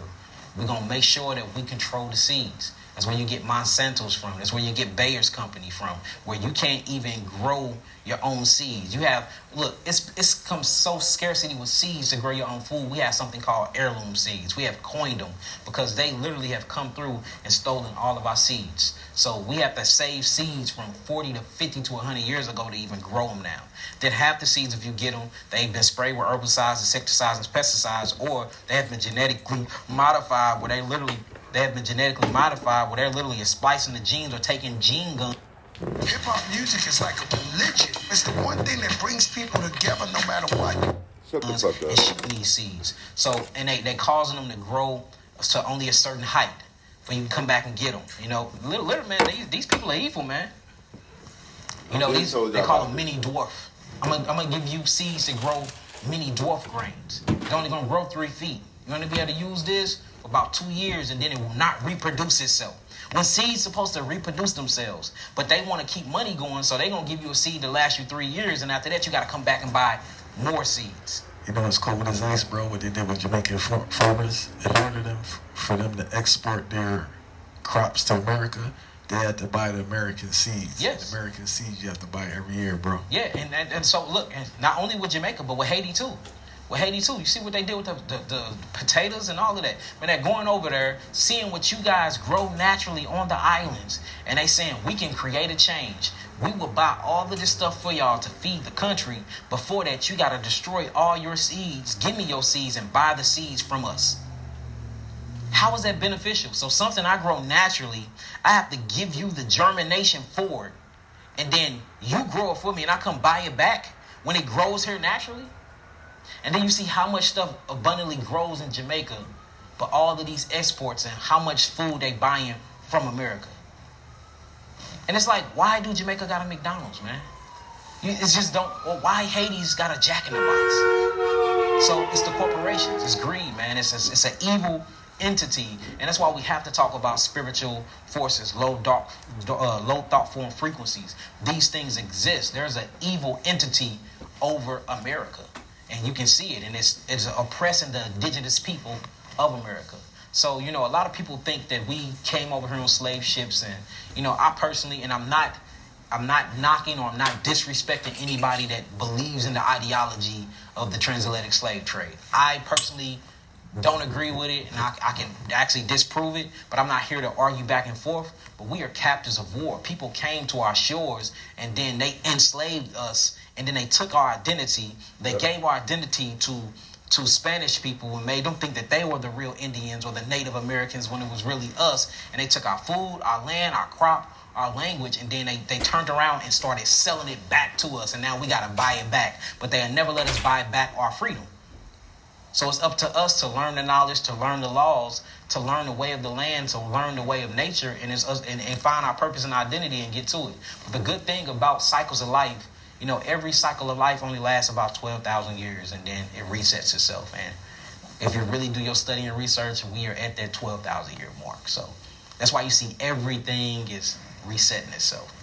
We're going to make sure that we control the seeds. That's where you get Monsanto's from. That's where you get Bayer's company from, where you can't even grow your own seeds. You have look, it's it's come so scarcity with seeds to grow your own food. We have something called heirloom seeds. We have coined them because they literally have come through and stolen all of our seeds. So we have to save seeds from 40 to 50 to 100 years ago to even grow them now. Then half the seeds, if you get them, they've been sprayed with herbicides, insecticides, and pesticides, or they have been genetically modified where they literally they have been genetically modified where they're literally splicing the genes or taking gene guns. Hip hop music is like a religion. It's the one thing that brings people together no matter what. Shut the fuck and shoot these seeds. So, and they, they're causing them to grow to only a certain height for you to come back and get them. You know, little, little man, they, these people are evil, man. You know, these, they call them mini dwarf. I'm gonna, I'm gonna give you seeds to grow mini dwarf grains. They're only gonna grow three feet. You're gonna be able to use this for about two years and then it will not reproduce itself. When seeds supposed to reproduce themselves, but they want to keep money going, so they're gonna give you a seed to last you three years, and after that you gotta come back and buy more seeds. You know what's cool with this ice, bro? What they did with Jamaican farmers, in order them for them to export their crops to America, they had to buy the American seeds. Yes. The American seeds you have to buy every year, bro. Yeah, and, and, and so look, and not only with Jamaica, but with Haiti too. With Haiti too. You see what they did with the, the, the potatoes and all of that. When they're going over there, seeing what you guys grow naturally on the islands, and they saying we can create a change. We will buy all of this stuff for y'all to feed the country. Before that, you gotta destroy all your seeds. Give me your seeds and buy the seeds from us. How is that beneficial? So something I grow naturally, I have to give you the germination for it. And then you grow it for me and I come buy it back when it grows here naturally. And then you see how much stuff abundantly grows in Jamaica, but all of these exports and how much food they buying from America. And it's like, why do Jamaica got a McDonald's, man? It's just don't. Well, why Haiti's got a Jack in the Box? So it's the corporations. It's greed, man. It's a, it's an evil entity, and that's why we have to talk about spiritual forces, low dark, uh, low thought form frequencies. These things exist. There's an evil entity over America and you can see it, and it's it's oppressing the indigenous people of America. So you know, a lot of people think that we came over here on slave ships, and you know, I personally, and I'm not. I'm not knocking or I'm not disrespecting anybody that believes in the ideology of the transatlantic slave trade. I personally don't agree with it, and I, I, can actually disprove it, but I'm not here to argue back and forth. But we are captives of war. People came to our shores and then they enslaved us and then they took our identity. They gave our identity to to Spanish people and made them think that they were the real Indians or the Native Americans when it was really us. And they took our food, our land, our crop, our language, and then they, they turned around and started selling it back to us. And now we got to buy it back. But they never let us buy back our freedom. So it's up to us to learn the knowledge, to learn the laws, to learn the way of the land, to learn the way of nature, and, it's us, and, and find our purpose and identity and get to it. But the good thing about cycles of life you know, every cycle of life only lasts about 12,000 years and then it resets itself. And if you really do your study and research, we are at that 12,000 year mark. So that's why you see everything is resetting itself.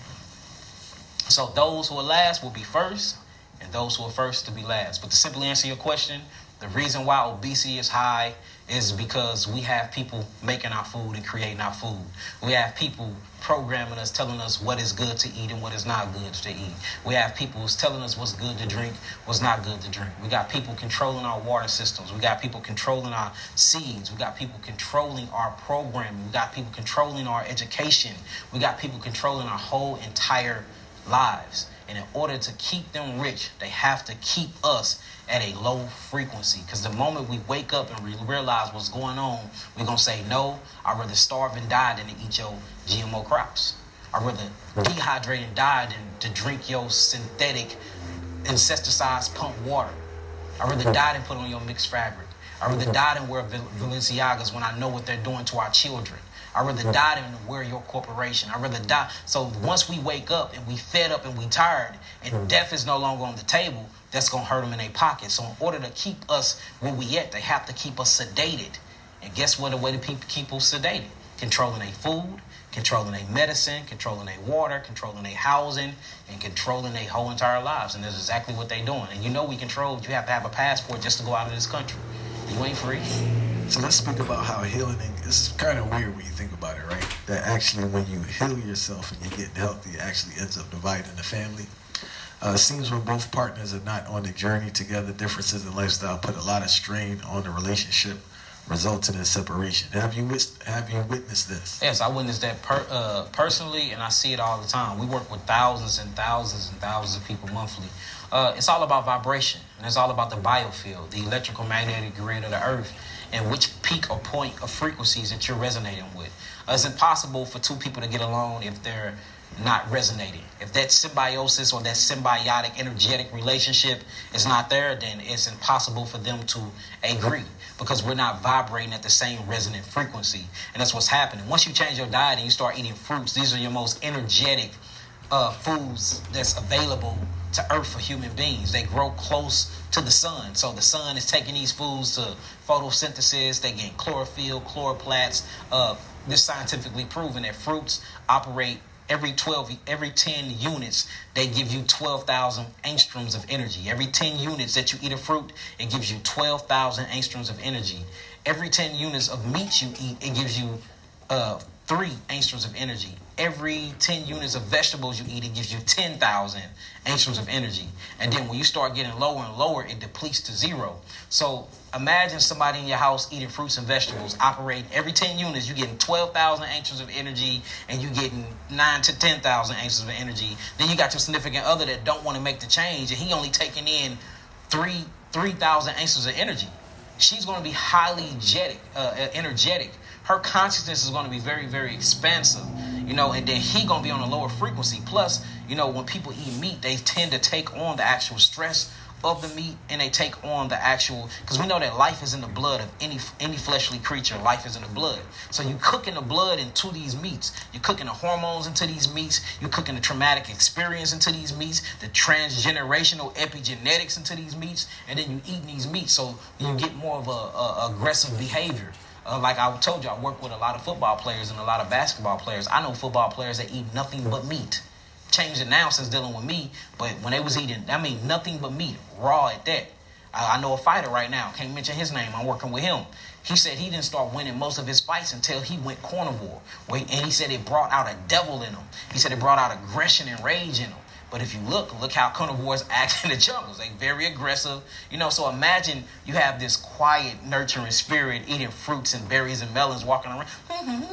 So those who are last will be first, and those who are first to be last. But to simply answer your question, The reason why obesity is high is because we have people making our food and creating our food. We have people programming us, telling us what is good to eat and what is not good to eat. We have people who's telling us what's good to drink, what's not good to drink. We got people controlling our water systems. We got people controlling our seeds. We got people controlling our programming. We got people controlling our education. We got people controlling our whole entire lives. And in order to keep them rich, they have to keep us at a low frequency. Because the moment we wake up and realize what's going on, we're going to say, no, I'd rather starve and die than to eat your GMO crops. I'd rather mm. dehydrate and die than to drink your synthetic insecticides pump water. I'd rather mm. die than put on your mixed fabric. I'd rather mm. die than wear Balenciagas when I know what they're doing to our children. I'd rather die than wear your corporation. I'd rather die. So once we wake up and we fed up and we tired and death is no longer on the table, that's gonna hurt them in their pocket. So in order to keep us where we at, they have to keep us sedated. And guess what? The way to keep people sedated, controlling their food, controlling their medicine, controlling their water, controlling their housing, and controlling their whole entire lives. And that's exactly what they're doing. And you know we control. You have to have a passport just to go out of this country. You ain't free. So let's speak about how healing. Is kind of weird when you think about it, right? That actually, when you heal yourself and you're getting healthy, it actually ends up dividing the family. Uh, it seems when both partners are not on the journey together, differences in lifestyle put a lot of strain on the relationship, resulting in separation. Have you have you witnessed this? Yes, I witnessed that per, uh, personally, and I see it all the time. We work with thousands and thousands and thousands of people monthly. Uh, it's all about vibration, and it's all about the biofield, the electrical magnetic grid of the earth, and which peak or point of frequencies that you're resonating with. Uh, it's impossible for two people to get along if they're not resonating. If that symbiosis or that symbiotic energetic relationship is not there, then it's impossible for them to agree because we're not vibrating at the same resonant frequency. And that's what's happening. Once you change your diet and you start eating fruits, these are your most energetic uh, foods that's available to earth for human beings. They grow close to the sun. So the sun is taking these foods to photosynthesis. They get chlorophyll, chloroplasts. Uh, this scientifically proven that fruits operate every 12 every 10 units they give you 12,000 angstroms of energy every 10 units that you eat a fruit it gives you 12,000 angstroms of energy every 10 units of meat you eat it gives you uh, 3 angstroms of energy every 10 units of vegetables you eat, it gives you 10,000 angstroms of energy. And then when you start getting lower and lower, it depletes to zero. So imagine somebody in your house eating fruits and vegetables, operating every 10 units, you're getting 12,000 angstroms of energy and you're getting 9 to 10,000 angstroms of energy. Then you got your significant other that don't want to make the change and he only taking in 3 3,000 angstroms of energy. She's going to be highly energetic, uh, energetic. Her consciousness is going to be very, very expansive you know, and then he gonna be on a lower frequency. Plus, you know, when people eat meat, they tend to take on the actual stress of the meat and they take on the actual because we know that life is in the blood of any any fleshly creature. Life is in the blood. So you cooking the blood into these meats. You're cooking the hormones into these meats. You're cooking the traumatic experience into these meats. The transgenerational epigenetics into these meats. And then you eating these meats. So you get more of a, a aggressive behavior. Uh, like I told you, I work with a lot of football players and a lot of basketball players. I know football players that eat nothing but meat. Changed it now since dealing with me, but when they was eating, I mean, nothing but meat, raw at that. I, I know a fighter right now. Can't mention his name. I'm working with him. He said he didn't start winning most of his fights until he went carnivore. And he said it brought out a devil in him. He said it brought out aggression and rage in him. But if you look, look how carnivores act in the jungles. They very aggressive. You know, so imagine you have this quiet, nurturing spirit eating fruits and berries and melons, walking around,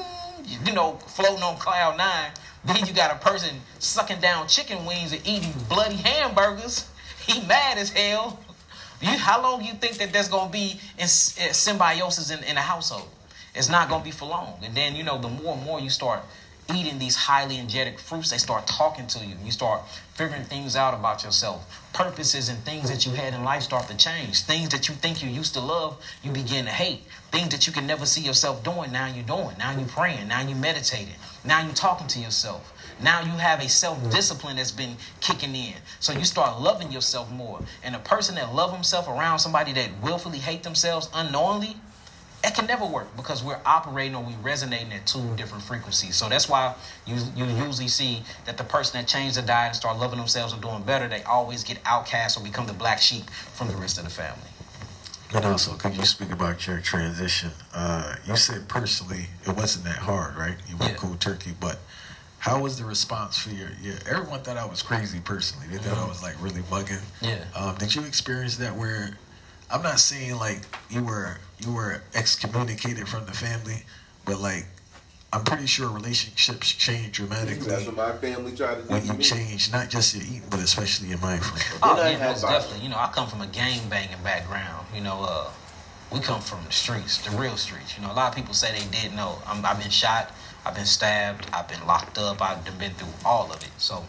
you know, floating on cloud nine. Then you got a person sucking down chicken wings and eating bloody hamburgers. He mad as hell. You, how long you think that there's going to be in, in symbiosis in, in a household? It's not to be for long. And then, you know, the more and more you start eating these highly energetic fruits, they start talking to you. You start figuring things out about yourself. Purposes and things that you had in life start to change. Things that you think you used to love, you begin to hate. Things that you can never see yourself doing, now you're doing. Now you're praying. Now you're meditating. Now you're talking to yourself. Now you have a self-discipline that's been kicking in. So you start loving yourself more. And a person that love himself around somebody that willfully hate themselves unknowingly, that can never work because we're operating or we resonating at two different frequencies. So that's why you you usually see that the person that changed their diet and start loving themselves and doing better, they always get outcast or become the black sheep from the rest of the family. And also, could you speak about your transition? Uh, you said personally it wasn't that hard, right? You went cold turkey, but how was the response for your, your? Everyone thought I was crazy personally. They thought I was like really bugging. Yeah. Um, did you experience that where? I'm not saying like you were you were excommunicated from the family, but like I'm pretty sure relationships change dramatically. That's what my family tried to do. when you me. change not just your eating, but especially your mind frame. Oh, I yeah, had most definitely. You know, I come from a gang banging background. You know, uh, we come from the streets, the real streets. You know, a lot of people say they didn't know. I'm, I've been shot, I've been stabbed, I've been locked up, I've been through all of it. So,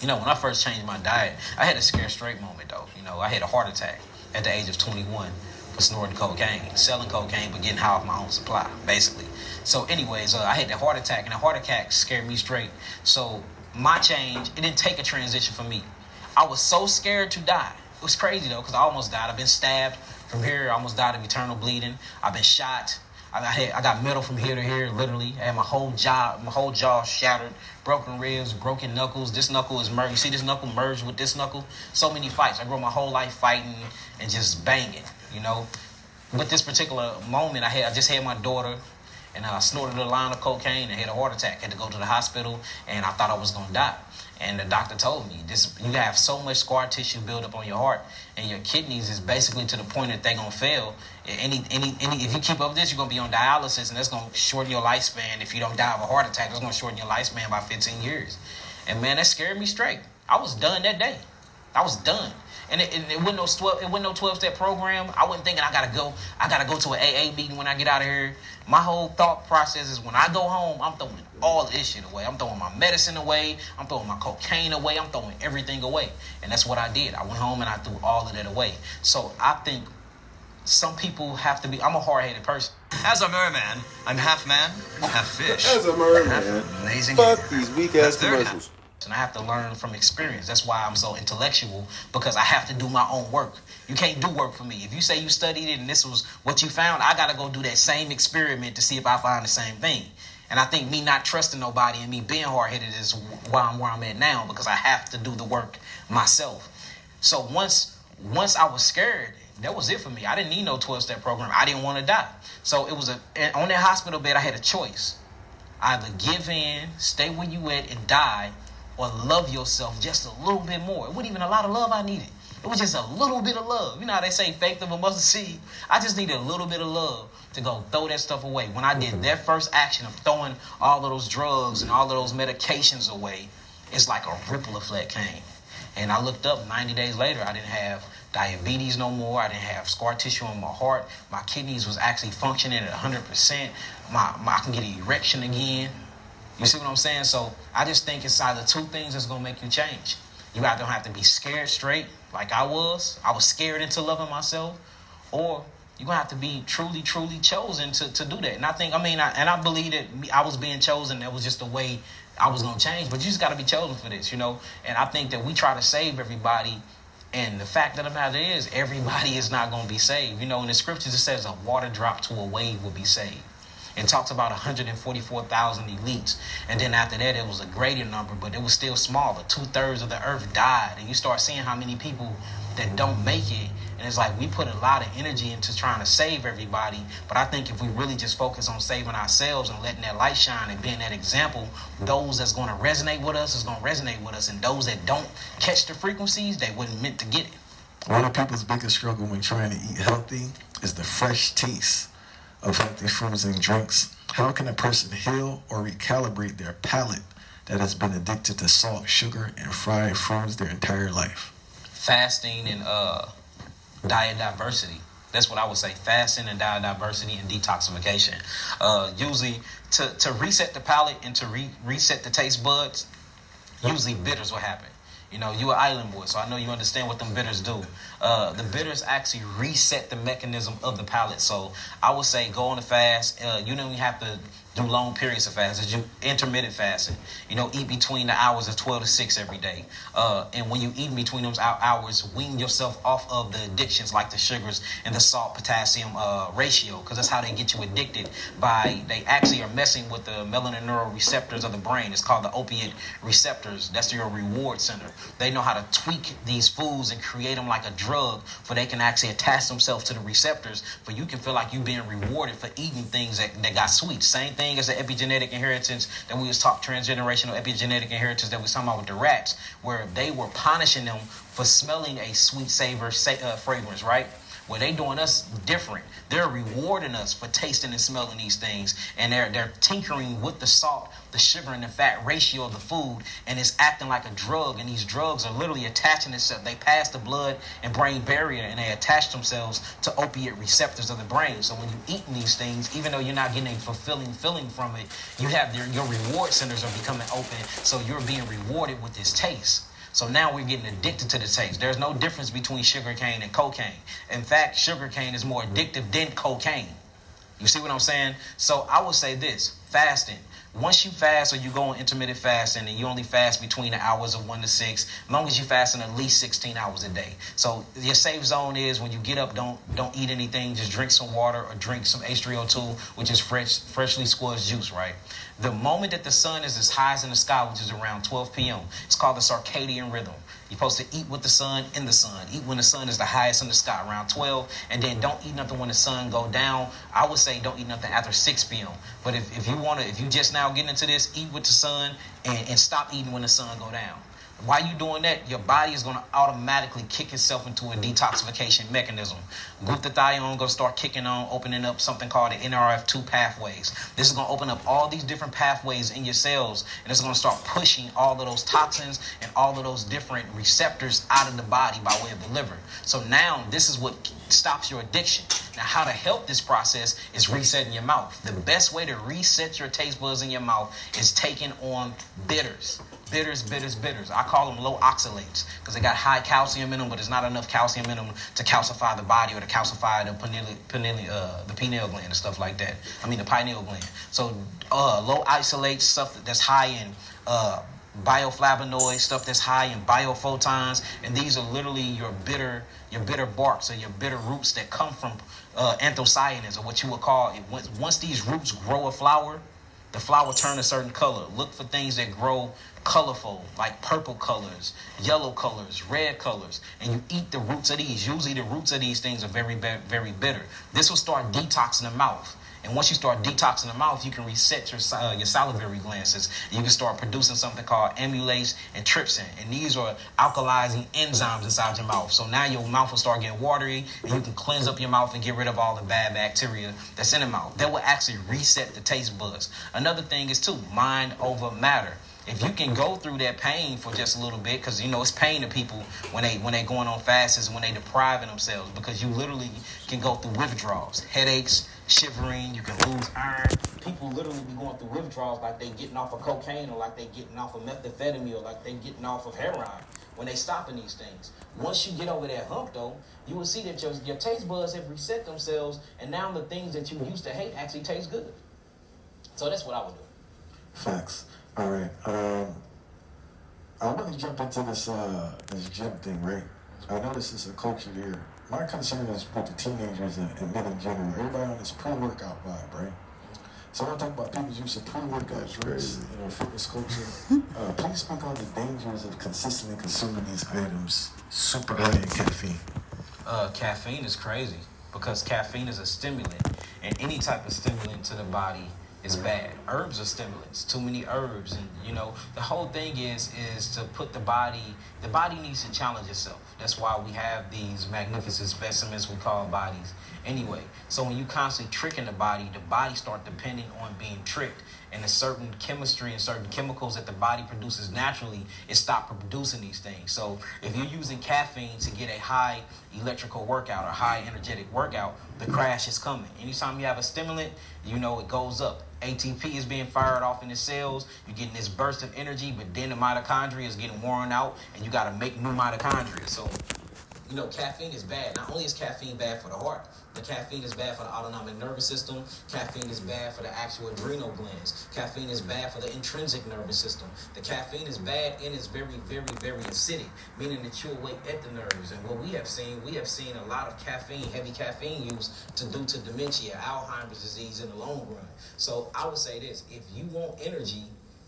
you know, when I first changed my diet, I had a scare straight moment though. You know, I had a heart attack at the age of 21 for snorting cocaine, selling cocaine, but getting high off my own supply, basically. So, anyways, uh, I had the heart attack, and the heart attack scared me straight. So, my change, it didn't take a transition for me. I was so scared to die. It was crazy though, because I almost died. I've been stabbed from here. I almost died of eternal bleeding. I've been shot. I got hit, I got metal from here to here, literally. I had my whole jaw, my whole jaw shattered, broken ribs, broken knuckles. This knuckle is merged. You see this knuckle merged with this knuckle? So many fights. I grew my whole life fighting and just banging, you know. With this particular moment, I had I just had my daughter, and I snorted a line of cocaine and had a heart attack. Had to go to the hospital, and I thought I was gonna die. And the doctor told me this: you have so much scar tissue built up on your heart, and your kidneys is basically to the point that they're gonna fail. Any, any, any. If you keep up this, you're gonna be on dialysis, and that's gonna shorten your lifespan. If you don't die of a heart attack, that's gonna shorten your lifespan by 15 years. And man, that scared me straight. I was done that day. I was done. And it, it, it wasn't no twelve. It wasn't no twelve step program. I wasn't thinking I gotta go. I gotta go to an AA meeting when I get out of here. My whole thought process is when I go home, I'm throwing all this shit away. I'm throwing my medicine away. I'm throwing my cocaine away. I'm throwing everything away. And that's what I did. I went home and I threw all of that away. So I think some people have to be. I'm a hard headed person. As a merman, I'm half man, half fish. As a merman, Amazing. fuck these weak ass That's their commercials. And I have to learn from experience. That's why I'm so intellectual because I have to do my own work. You can't do work for me. If you say you studied it and this was what you found, I got to go do that same experiment to see if I find the same thing. And I think me not trusting nobody and me being hard headed is why I'm where I'm at now because I have to do the work myself. So once once I was scared, that was it for me. I didn't need no 12 step program. I didn't want to die. So it was a on that hospital bed. I had a choice: either give in, stay where you at, and die, or love yourself just a little bit more. It wasn't even a lot of love I needed. It was just a little bit of love. You know how they say faith of a mustard seed? I just needed a little bit of love to go throw that stuff away. When I did that first action of throwing all of those drugs and all of those medications away, it's like a ripple effect came. And I looked up 90 days later, I didn't have diabetes no more. I didn't have scar tissue on my heart. My kidneys was actually functioning at 100%. My, my I can get an erection again. You see what I'm saying? So I just think it's either two things that's gonna make you change. You either have to be scared straight, like I was. I was scared into loving myself, or you're gonna have to be truly, truly chosen to, to do that. And I think, I mean, I, and I believe that I was being chosen. That was just the way I was gonna change. But you just gotta be chosen for this, you know. And I think that we try to save everybody. And the fact of the matter is, everybody is not going to be saved. You know, in the scriptures, it says a water drop to a wave will be saved. It talks about 144,000 elites. And then after that, it was a greater number, but it was still smaller. Two thirds of the earth died. And you start seeing how many people that don't make it. And it's like we put a lot of energy into trying to save everybody. But I think if we really just focus on saving ourselves and letting that light shine and being that example, those that's going to resonate with us is going to resonate with us. And those that don't catch the frequencies, they wasn't meant to get it. One of people's biggest struggle when trying to eat healthy is the fresh taste healthy foods and drinks. How can a person heal or recalibrate their palate that has been addicted to salt, sugar, and fried foods their entire life? fasting and uh, diet diversity. That's what I would say: fasting and diet diversity and detoxification. Uh, usually, to to reset the palate and to re- reset the taste buds, usually bitters will happen. You know, you an island boy, so I know you understand what them bitters do. Uh, the bitters actually reset the mechanism of the palate. So I would say go on a fast. Uh, you don't even have to do long periods of fasting, do intermittent fasting. You know, eat between the hours of 12 to 6 every day. Uh, and when you eat between those hours, wean yourself off of the addictions like the sugars and the salt potassium uh, ratio, because that's how they get you addicted. By they actually are messing with the melanin neural receptors of the brain. It's called the opiate receptors. That's your reward center. They know how to tweak these foods and create them like a drug, for they can actually attach themselves to the receptors, for you can feel like you're being rewarded for eating things that, that got sweet. Same thing as the epigenetic inheritance that we was talking transgenerational epigenetic inheritance that we talking about with the rats, where they were punishing them for smelling a sweet savor uh, fragrance, right? Well, they doing us different. They're rewarding us for tasting and smelling these things, and they're they're tinkering with the salt, the sugar, and the fat ratio of the food, and it's acting like a drug. And these drugs are literally attaching themselves. They pass the blood and brain barrier, and they attach themselves to opiate receptors of the brain. So when you're eating these things, even though you're not getting a fulfilling feeling from it, you have your your reward centers are becoming open, so you're being rewarded with this taste. So now we're getting addicted to the taste. There's no difference between sugar cane and cocaine. In fact, sugar cane is more addictive than cocaine. You see what I'm saying? So I would say this fasting. Once you fast or you go on intermittent fasting and you only fast between the hours of 1 to 6, as long as you fast in at least 16 hours a day. So your safe zone is when you get up, don't don't eat anything, just drink some water or drink some H3O2, which is fresh freshly squeezed juice, right? The moment that the sun is as high as in the sky, which is around 12 p.m., it's called the circadian rhythm. You're supposed to eat with the sun in the sun. Eat when the sun is the highest in the sky, around 12, and then don't eat nothing when the sun go down. I would say don't eat nothing after 6 p.m. But if, if you want to, if you just now getting into this, eat with the sun and, and stop eating when the sun go down. While you doing that, your body is going to automatically kick itself into a detoxification mechanism. Glutathione going to start kicking on, opening up something called the NRF2 pathways. This is going to open up all these different pathways in your cells, and it's going to start pushing all of those toxins and all of those different receptors out of the body by way of the liver. So now this is what stops your addiction. Now, how to help this process is resetting your mouth. The best way to reset your taste buds in your mouth is taking on bitters bitters, bitters, bitters. I call them low oxalates because they got high calcium in them, but there's not enough calcium in them to calcify the body or to calcify the pineal, pineal, uh, the pineal gland and stuff like that. I mean the pineal gland. So uh, low oxalates, stuff that's high in uh, bioflavonoids, stuff that's high in biophotons, and these are literally your bitter, your bitter barks or your bitter roots that come from uh, anthocyanins, or what you would call it. Once these roots grow a flower, the flower turn a certain color. Look for things that grow colorful, like purple colors, yellow colors, red colors, and you eat the roots of these. Usually, the roots of these things are very, very bitter. This will start detoxing the mouth. And once you start detoxing the mouth, you can reset your uh, your salivary glands. You can start producing something called amylase and trypsin, and these are alkalizing enzymes inside your mouth. So now your mouth will start getting watery, and you can cleanse up your mouth and get rid of all the bad bacteria that's in the mouth. That will actually reset the taste buds. Another thing is too mind over matter if you can go through that pain for just a little bit, because you know it's pain to people when they when they going on fasts, and when they depriving themselves, because you literally can go through withdrawals, headaches, shivering, you can lose iron. People literally be going through withdrawals like they getting off of cocaine or like they getting off of methamphetamine or like they getting off of heroin when they stopping these things. Once you get over that hump though, you will see that your, your taste buds have reset themselves and now the things that you used to hate actually taste good. So that's what I would do. Facts. All right. Um, I want to jump into this uh, this gym thing, right? I know this is a culture here. My concern is with the teenagers and, and men in general. Everybody on this pre-workout vibe, right? So I want to talk about people's use of pre-workout drinks in our fitness culture. uh, please speak on the dangers of consistently consuming these items super high in caffeine. Uh, caffeine is crazy because caffeine is a stimulant, and any type of stimulant to the body is bad. Herbs are stimulants. Too many herbs, and you know the whole thing is is to put the body. The body needs to challenge itself. That's why we have these magnificent specimens we call bodies. Anyway, so when you constantly tricking the body, the body start depending on being tricked, and a certain chemistry and certain chemicals that the body produces naturally, it stop producing these things. So if you're using caffeine to get a high electrical workout or high energetic workout, the crash is coming. Anytime you have a stimulant, you know it goes up. ATP is being fired off in the cells. You're getting this burst of energy, but then the mitochondria is getting worn out, and you got to make new mitochondria. So You know, caffeine is bad. Not only is caffeine bad for the heart, the caffeine is bad for the autonomic nervous system. Caffeine is bad for the actual adrenal glands. Caffeine is bad for the intrinsic nervous system. The caffeine is bad and it's very, very, very acidic, meaning that you'll wake at the nerves. And what we have seen, we have seen a lot of caffeine, heavy caffeine use to do to dementia, Alzheimer's disease in the long run. So I would say this: if you want energy,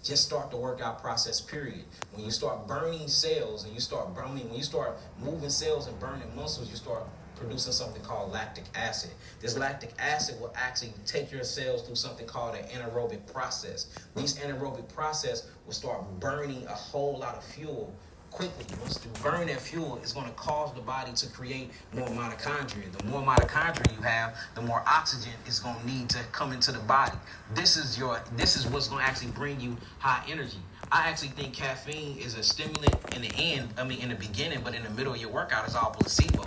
just start the workout process period. When you start burning cells and you start burning when you start moving cells and burning muscles you start producing something called lactic acid. This lactic acid will actually take your cells through something called an anaerobic process. This anaerobic process will start burning a whole lot of fuel quickly. Once you burn that fuel, it's going to cause the body to create more mitochondria. The more mitochondria you have, the more oxygen is going to need to come into the body. This is your. This is what's going to actually bring you high energy. I actually think caffeine is a stimulant in the end. I mean, in the beginning, but in the middle of your workout, it's all placebo.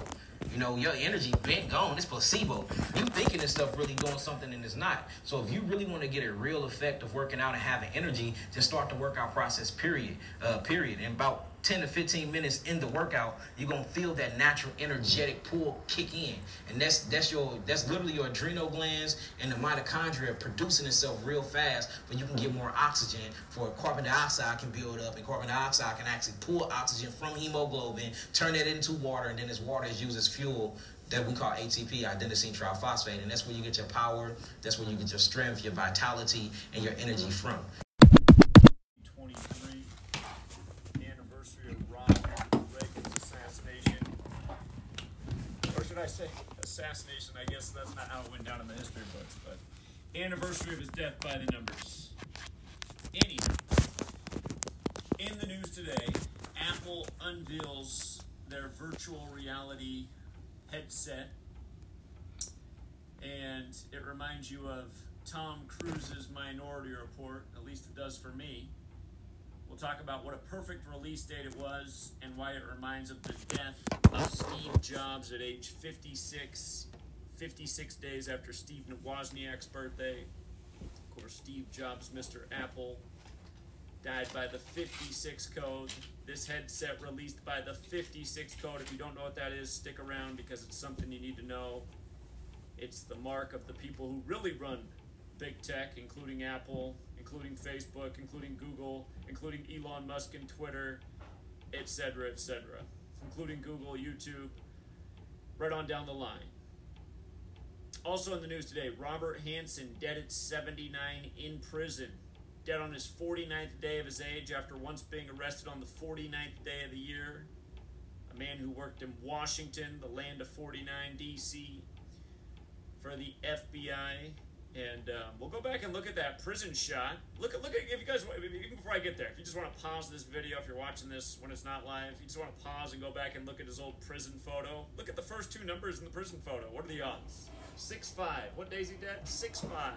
You know, your energy been gone. It's placebo. You thinking this stuff really doing something and it's not. So if you really want to get a real effect of working out and having energy, just start the workout process. Period. Uh, period. And about 10 to 15 minutes in the workout, you're gonna feel that natural energetic pull kick in. And that's that's your that's literally your adrenal glands and the mitochondria producing itself real fast, but you can get more oxygen for carbon dioxide can build up and carbon dioxide can actually pull oxygen from hemoglobin, turn it into water, and then this water is used as fuel that we call ATP, adenosine triphosphate, and that's where you get your power, that's where you get your strength, your vitality, and your energy from. I say assassination? I guess that's not how it went down in the history books, but anniversary of his death by the numbers. Anyhow, in the news today, Apple unveils their virtual reality headset, and it reminds you of Tom Cruise's Minority Report, at least it does for me. We'll talk about what a perfect release date it was and why it reminds of the death of Steve Jobs at age 56, 56 days after Steve Wozniak's birthday. Of course, Steve Jobs, Mr. Apple, died by the 56 code. This headset released by the 56 code. If you don't know what that is, stick around because it's something you need to know. It's the mark of the people who really run big tech, including Apple, including Facebook, including Google, including Elon Musk and Twitter, etc., etc., including Google, YouTube, right on down the line. Also in the news today, Robert Hanssen dead at 79 in prison. Dead on his 49th day of his age after once being arrested on the 49th day of the year. A man who worked in Washington, the land of 49 D.C., for the FBI and um, we'll go back and look at that prison shot. Look at look at if you guys even before I get there, if you just want to pause this video, if you're watching this when it's not live, if you just want to pause and go back and look at his old prison photo. Look at the first two numbers in the prison photo. What are the odds? Six five. What day is he dead? Six five.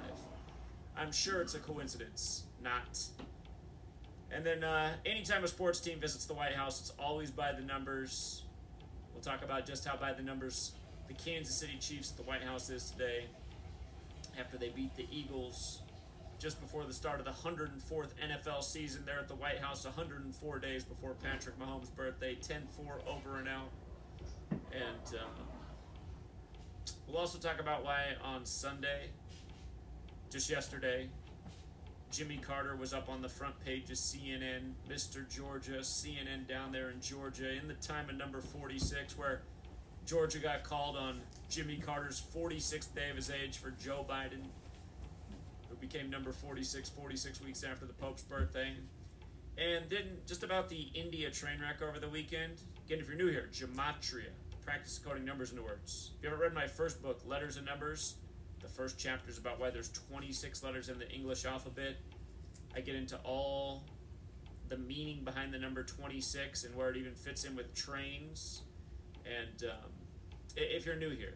I'm sure it's a coincidence. Not. And then uh, anytime a sports team visits the White House, it's always by the numbers. We'll talk about just how by the numbers the Kansas City Chiefs at the White House is today after they beat the Eagles just before the start of the 104th NFL season there at the White House, 104 days before Patrick Mahomes' birthday, 10 4 over and out. And uh, we'll also talk about why on Sunday, just yesterday, Jimmy Carter was up on the front page of CNN, Mr. Georgia, CNN down there in Georgia, in the time of number 46, where Georgia got called on Jimmy Carter's 46th day of his age for Joe Biden, who became number 46 46 weeks after the Pope's birthday. And then just about the India train wreck over the weekend. Again, if you're new here, gematria, practice coding numbers into words. If you ever read my first book, Letters and Numbers, the first chapter is about why there's 26 letters in the English alphabet. I get into all the meaning behind the number 26 and where it even fits in with trains. And um, if you're new here,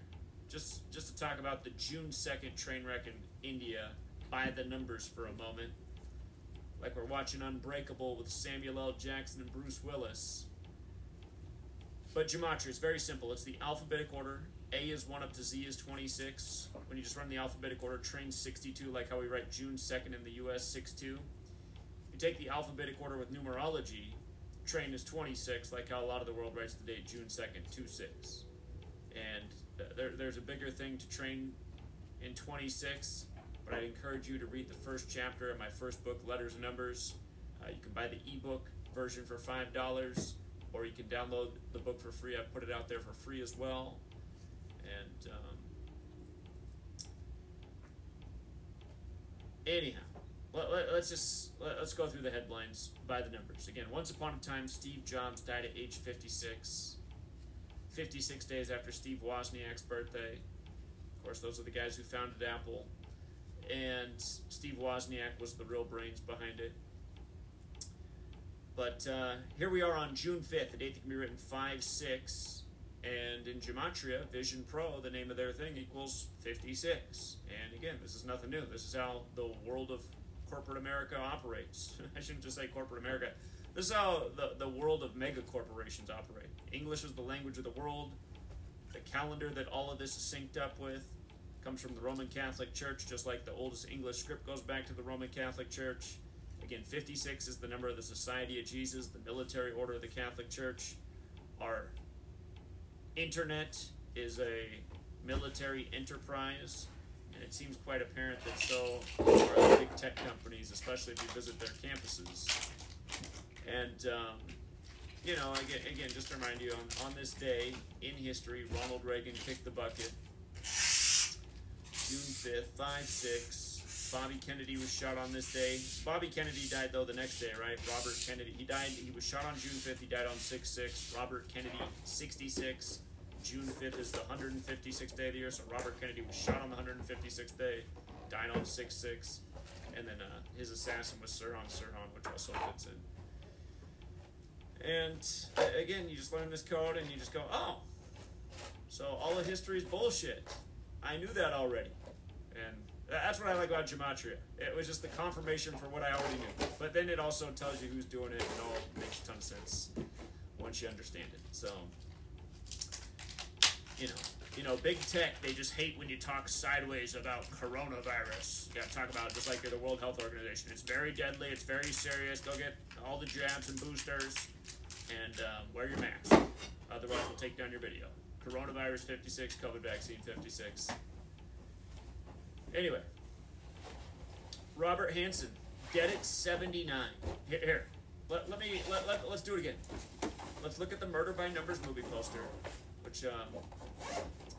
just just to talk about the June second train wreck in India by the numbers for a moment, like we're watching Unbreakable with Samuel L. Jackson and Bruce Willis. But gematria is very simple. It's the alphabetic order. A is 1 up to Z is 26. When you just run the alphabetic order, train 62, like how we write June 2nd in the US 6 2. You take the alphabetic order with numerology, train is 26, like how a lot of the world writes the date June 2nd, 2 6. And there, there's a bigger thing to train in 26, but I'd encourage you to read the first chapter of my first book, Letters and Numbers. Uh, you can buy the ebook version for $5, or you can download the book for free. I've put it out there for free as well. And um, anyhow, let, let, us just let, us go through the headlines by the numbers. Again, once upon a time, Steve Jobs died at age 56. 56 days after Steve Wozniak's birthday. Of course, those are the guys who founded Apple. And Steve Wozniak was the real brains behind it. But uh, here we are on June 5th, a date that can be written 5 6. And in Gematria, Vision Pro, the name of their thing equals 56. And again, this is nothing new. This is how the world of corporate America operates. I shouldn't just say corporate America. This is how the, the world of mega corporations operate. English is the language of the world. The calendar that all of this is synced up with comes from the Roman Catholic Church, just like the oldest English script goes back to the Roman Catholic Church. Again, 56 is the number of the Society of Jesus, the military order of the Catholic Church. Our internet is a military enterprise, and it seems quite apparent that so are the big tech companies, especially if you visit their campuses. And, um, you know, again, just to remind you, on, on this day in history, Ronald Reagan kicked the bucket. June 5th, 5 6. Bobby Kennedy was shot on this day. Bobby Kennedy died, though, the next day, right? Robert Kennedy. He died, he was shot on June 5th. He died on 6 6. Robert Kennedy, 66. June 5th is the 156th day of the year, so Robert Kennedy was shot on the 156th day, died on 6 6. And then uh, his assassin was Sirhan Sirhan, which also fits in. And again, you just learn this code and you just go, oh, so all of history is bullshit. I knew that already. And that's what I like about Gematria. It was just the confirmation for what I already knew. But then it also tells you who's doing it and all makes a ton of sense once you understand it. So, you know, you know, big tech, they just hate when you talk sideways about coronavirus. You gotta talk about it just like you're the World Health Organization. It's very deadly, it's very serious. Go get all the jabs and boosters and um, wear your mask. Otherwise, we'll take down your video. Coronavirus 56, COVID vaccine 56. Anyway, Robert Hanssen, dead at 79. Here, here. Let, let me, let, let, let's do it again. Let's look at the Murder by Numbers movie poster, which um,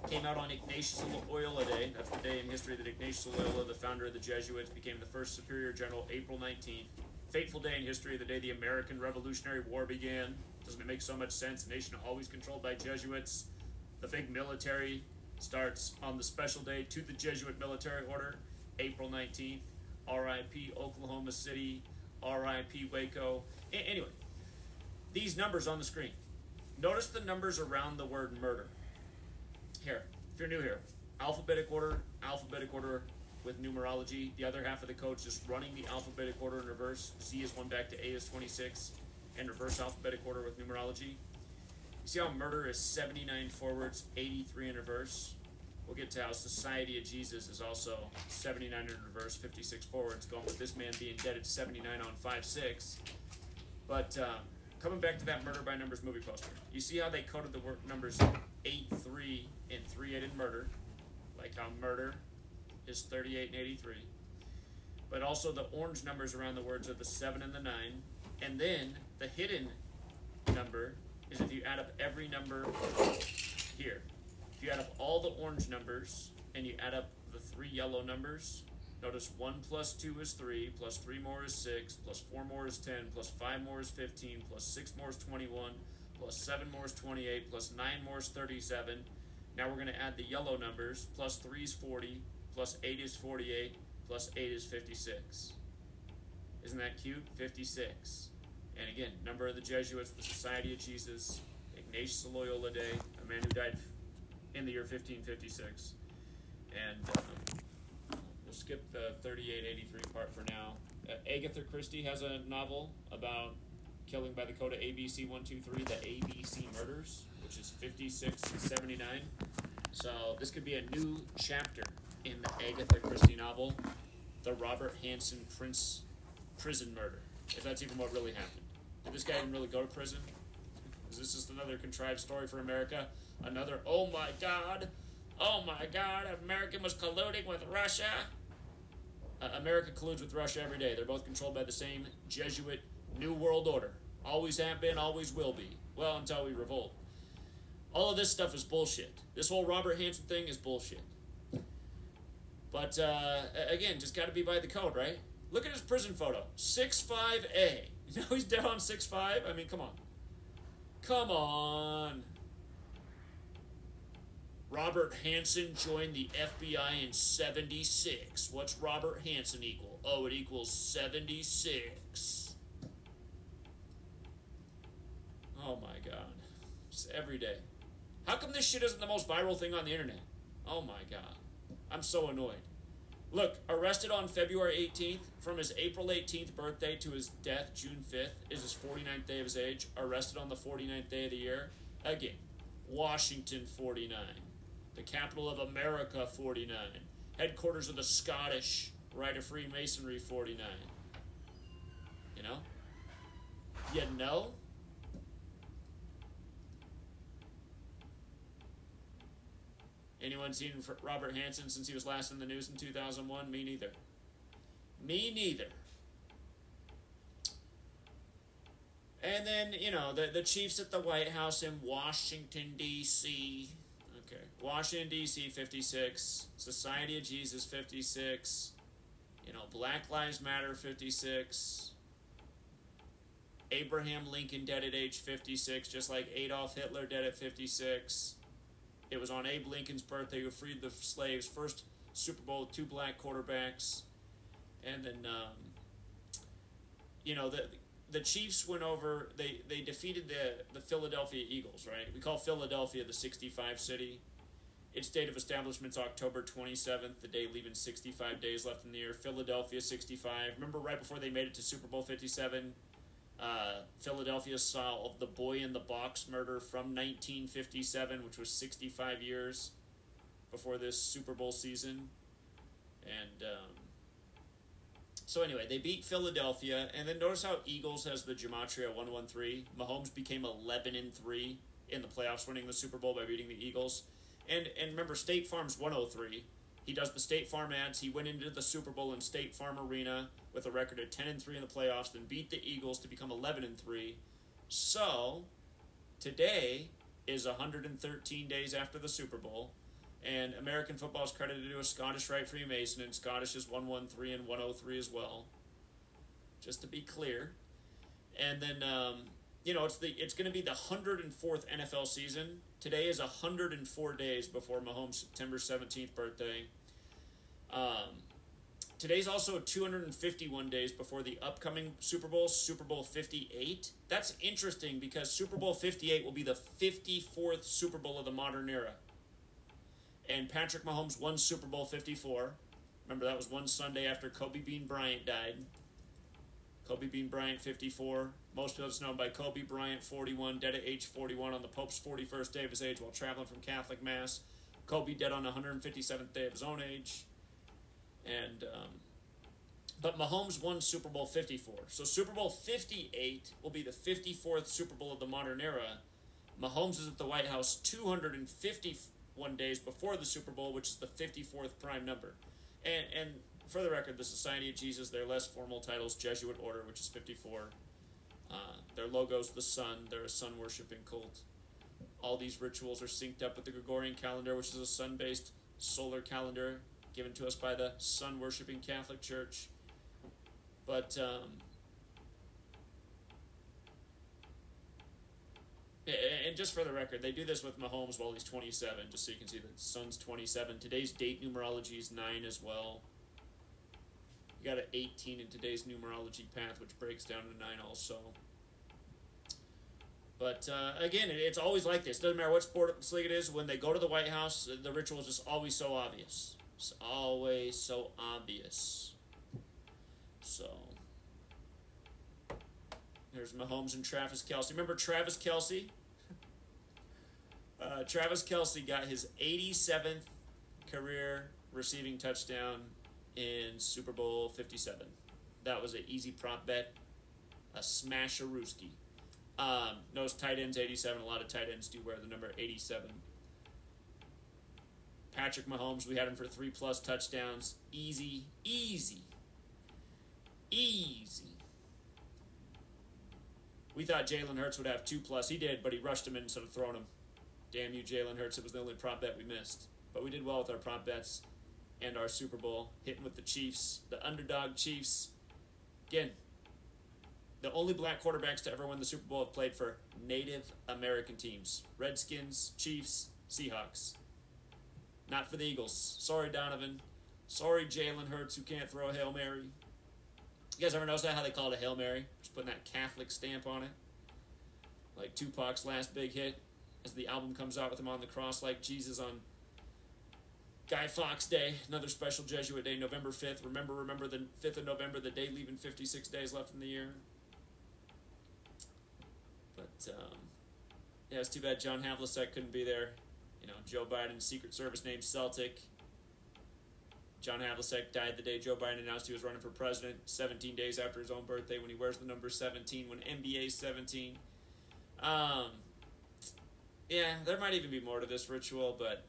came out on Ignatius Loyola Day. That's the day in history that Ignatius Loyola, the founder of the Jesuits, became the first superior general, April 19th. Fateful day in history, the day the American Revolutionary War began. Doesn't it make so much sense? A nation always controlled by Jesuits. The big military starts on the special day to the Jesuit military order, April 19th. RIP Oklahoma City, RIP Waco. A- anyway, these numbers on the screen. Notice the numbers around the word murder. Here, if you're new here, alphabetic order, alphabetic order with numerology. The other half of the code is just running the alphabetic order in reverse. Z is 1 back to A is 26, and reverse alphabetic order with numerology. You see how murder is 79 forwards, 83 in reverse? We'll get to how Society of Jesus is also 79 in reverse, 56 forwards, going with this man being dead at 79 on 5 6. But um, coming back to that Murder by Numbers movie poster, you see how they coded the word numbers 8 3 and 3 8 in murder, like how murder is 38 and 83. But also the orange numbers around the words are the 7 and the 9. And then the hidden number is if you add up every number here. If you add up all the orange numbers and you add up the three yellow numbers, notice 1 plus 2 is 3, plus 3 more is 6, plus 4 more is 10, plus 5 more is 15, plus 6 more is 21, plus 7 more is 28, plus 9 more is 37. Now we're going to add the yellow numbers. Plus 3 is 40, plus 8 is 48, plus 8 is 56. Isn't that cute? 56. And again, number of the Jesuits, the Society of Jesus, Ignatius Loyola Day, a man who died in the year 1556. And um, skip the 3883 part for now. Uh, Agatha Christie has a novel about killing by the code of ABC 123, the ABC murders, which is 5679. So this could be a new chapter in the Agatha Christie novel, The Robert Hanssen Prince Prison Murder, if that's even what really happened. Did this guy even really go to prison? Is this just another contrived story for America? Another, oh my god, oh my god, America was colluding with Russia? Uh, America colludes with Russia every day. They're both controlled by the same Jesuit New World Order. Always have been, always will be. Well, until we revolt. All of this stuff is bullshit. This whole Robert Hanssen thing is bullshit. But uh, again, just got to be by the code, right? Look at his prison photo. 6'5A. You know he's down on 6'5? I mean, come on. Come on. Robert Hanssen joined the FBI in 76. What's Robert Hanssen equal? Oh, it equals 76. Oh my god. Just every day. How come this shit isn't the most viral thing on the internet? Oh my god. I'm so annoyed. Look, arrested on February 18th, from his April 18th birthday to his death June 5th, is his 49th day of his age. Arrested on the 49th day of the year. Again, Washington 49. The capital of America 49. Headquarters of the Scottish Rite of Freemasonry 49. You know? You know? Anyone seen Robert Hanssen since he was last in the news in 2001? Me neither. Me neither. And then, you know, the, the Chiefs at the White House in Washington, D.C. Washington, D.C., 56. Society of Jesus, 56. You know, Black Lives Matter, 56. Abraham Lincoln dead at age 56, just like Adolf Hitler dead at 56. It was on Abe Lincoln's birthday who freed the slaves. First Super Bowl, two black quarterbacks, and then um, you know the the Chiefs went over. They they defeated the the Philadelphia Eagles. Right, we call Philadelphia the 65 city. Its date of establishment is October 27th, the day leaving 65 days left in the year. Philadelphia 65. Remember right before they made it to Super Bowl 57? Uh, Philadelphia solved the boy in the box murder from 1957, which was 65 years before this Super Bowl season. And um, so, anyway, they beat Philadelphia. And then notice how Eagles has the Gematria 113. Mahomes became 11 and 3 in the playoffs, winning the Super Bowl by beating the Eagles. And, and remember, State Farm's 103. He does the State Farm ads. He went into the Super Bowl in State Farm Arena with a record of 10 and 3 in the playoffs, then beat the Eagles to become 11 and 3. So, today is 113 days after the Super Bowl, and American football is credited to a Scottish Rite Freemason, and Scottish is 113 and 103 as well. Just to be clear. And then, um, you know, it's the it's going to be the 104th NFL season. Today is 104 days before Mahomes' September 17th birthday. Um, today's also 251 days before the upcoming Super Bowl, Super Bowl 58. That's interesting because Super Bowl 58 will be the 54th Super Bowl of the modern era. And Patrick Mahomes won Super Bowl 54. Remember, that was one Sunday after Kobe Bean Bryant died. Kobe Bean Bryant, 54. Most of us know by Kobe Bryant, 41, dead at age 41 on the Pope's 41st day of his age while traveling from Catholic Mass. Kobe dead on the 157th day of his own age. And um, but Mahomes won Super Bowl 54. So Super Bowl 58 will be the 54th Super Bowl of the modern era. Mahomes is at the White House 251 days before the Super Bowl, which is the 54th prime number. And and for the record, the Society of Jesus, their less formal titles, Jesuit Order, which is 54. Uh, their logo's the sun. They're a sun worshiping cult. All these rituals are synced up with the Gregorian calendar, which is a sun based solar calendar given to us by the sun worshiping Catholic Church. But, um, and just for the record, they do this with Mahomes while he's 27, just so you can see that Sun's 27. Today's date numerology is 9 as well. Got an 18 in today's numerology path, which breaks down to 9 also. But uh, again, it's always like this. Doesn't matter what sports league it is. When they go to the White House, the ritual is just always so obvious. It's always so obvious. So there's Mahomes and Travis Kelce. Remember Travis Kelce? Uh, Travis Kelce got his 87th career receiving touchdown in Super Bowl 57. That was an easy prop bet. a smash smasherooski. Um, knows tight ends 87. A lot of tight ends do wear the number 87. Patrick Mahomes, we had him for three plus touchdowns. Easy, easy, easy. We thought Jalen Hurts would have two plus. He did, but he rushed him in instead of throwing him. Damn you, Jalen Hurts. It was the only prop bet we missed. But we did well with our prop bets and our Super Bowl, hitting with the Chiefs, the underdog Chiefs. Again, the only black quarterbacks to ever win the Super Bowl have played for Native American teams Redskins, Chiefs, Seahawks. Not for the Eagles. Sorry, Donovan. Sorry, Jalen Hurts, who can't throw a Hail Mary. You guys ever notice that, how they call it a Hail Mary? Just putting that Catholic stamp on it. Like Tupac's last big hit, as the album comes out with him on the cross like Jesus on Guy Fawkes Day, another special Jesuit day, November 5th. Remember, remember the 5th of November, the day leaving 56 days left in the year. But, um, yeah, it's too bad John Havlicek couldn't be there. You know, Joe Biden's Secret Service named Celtic. John Havlicek died the day Joe Biden announced he was running for president, 17 days after his own birthday when he wears the number 17, when NBA's 17. Um, yeah, there might even be more to this ritual, but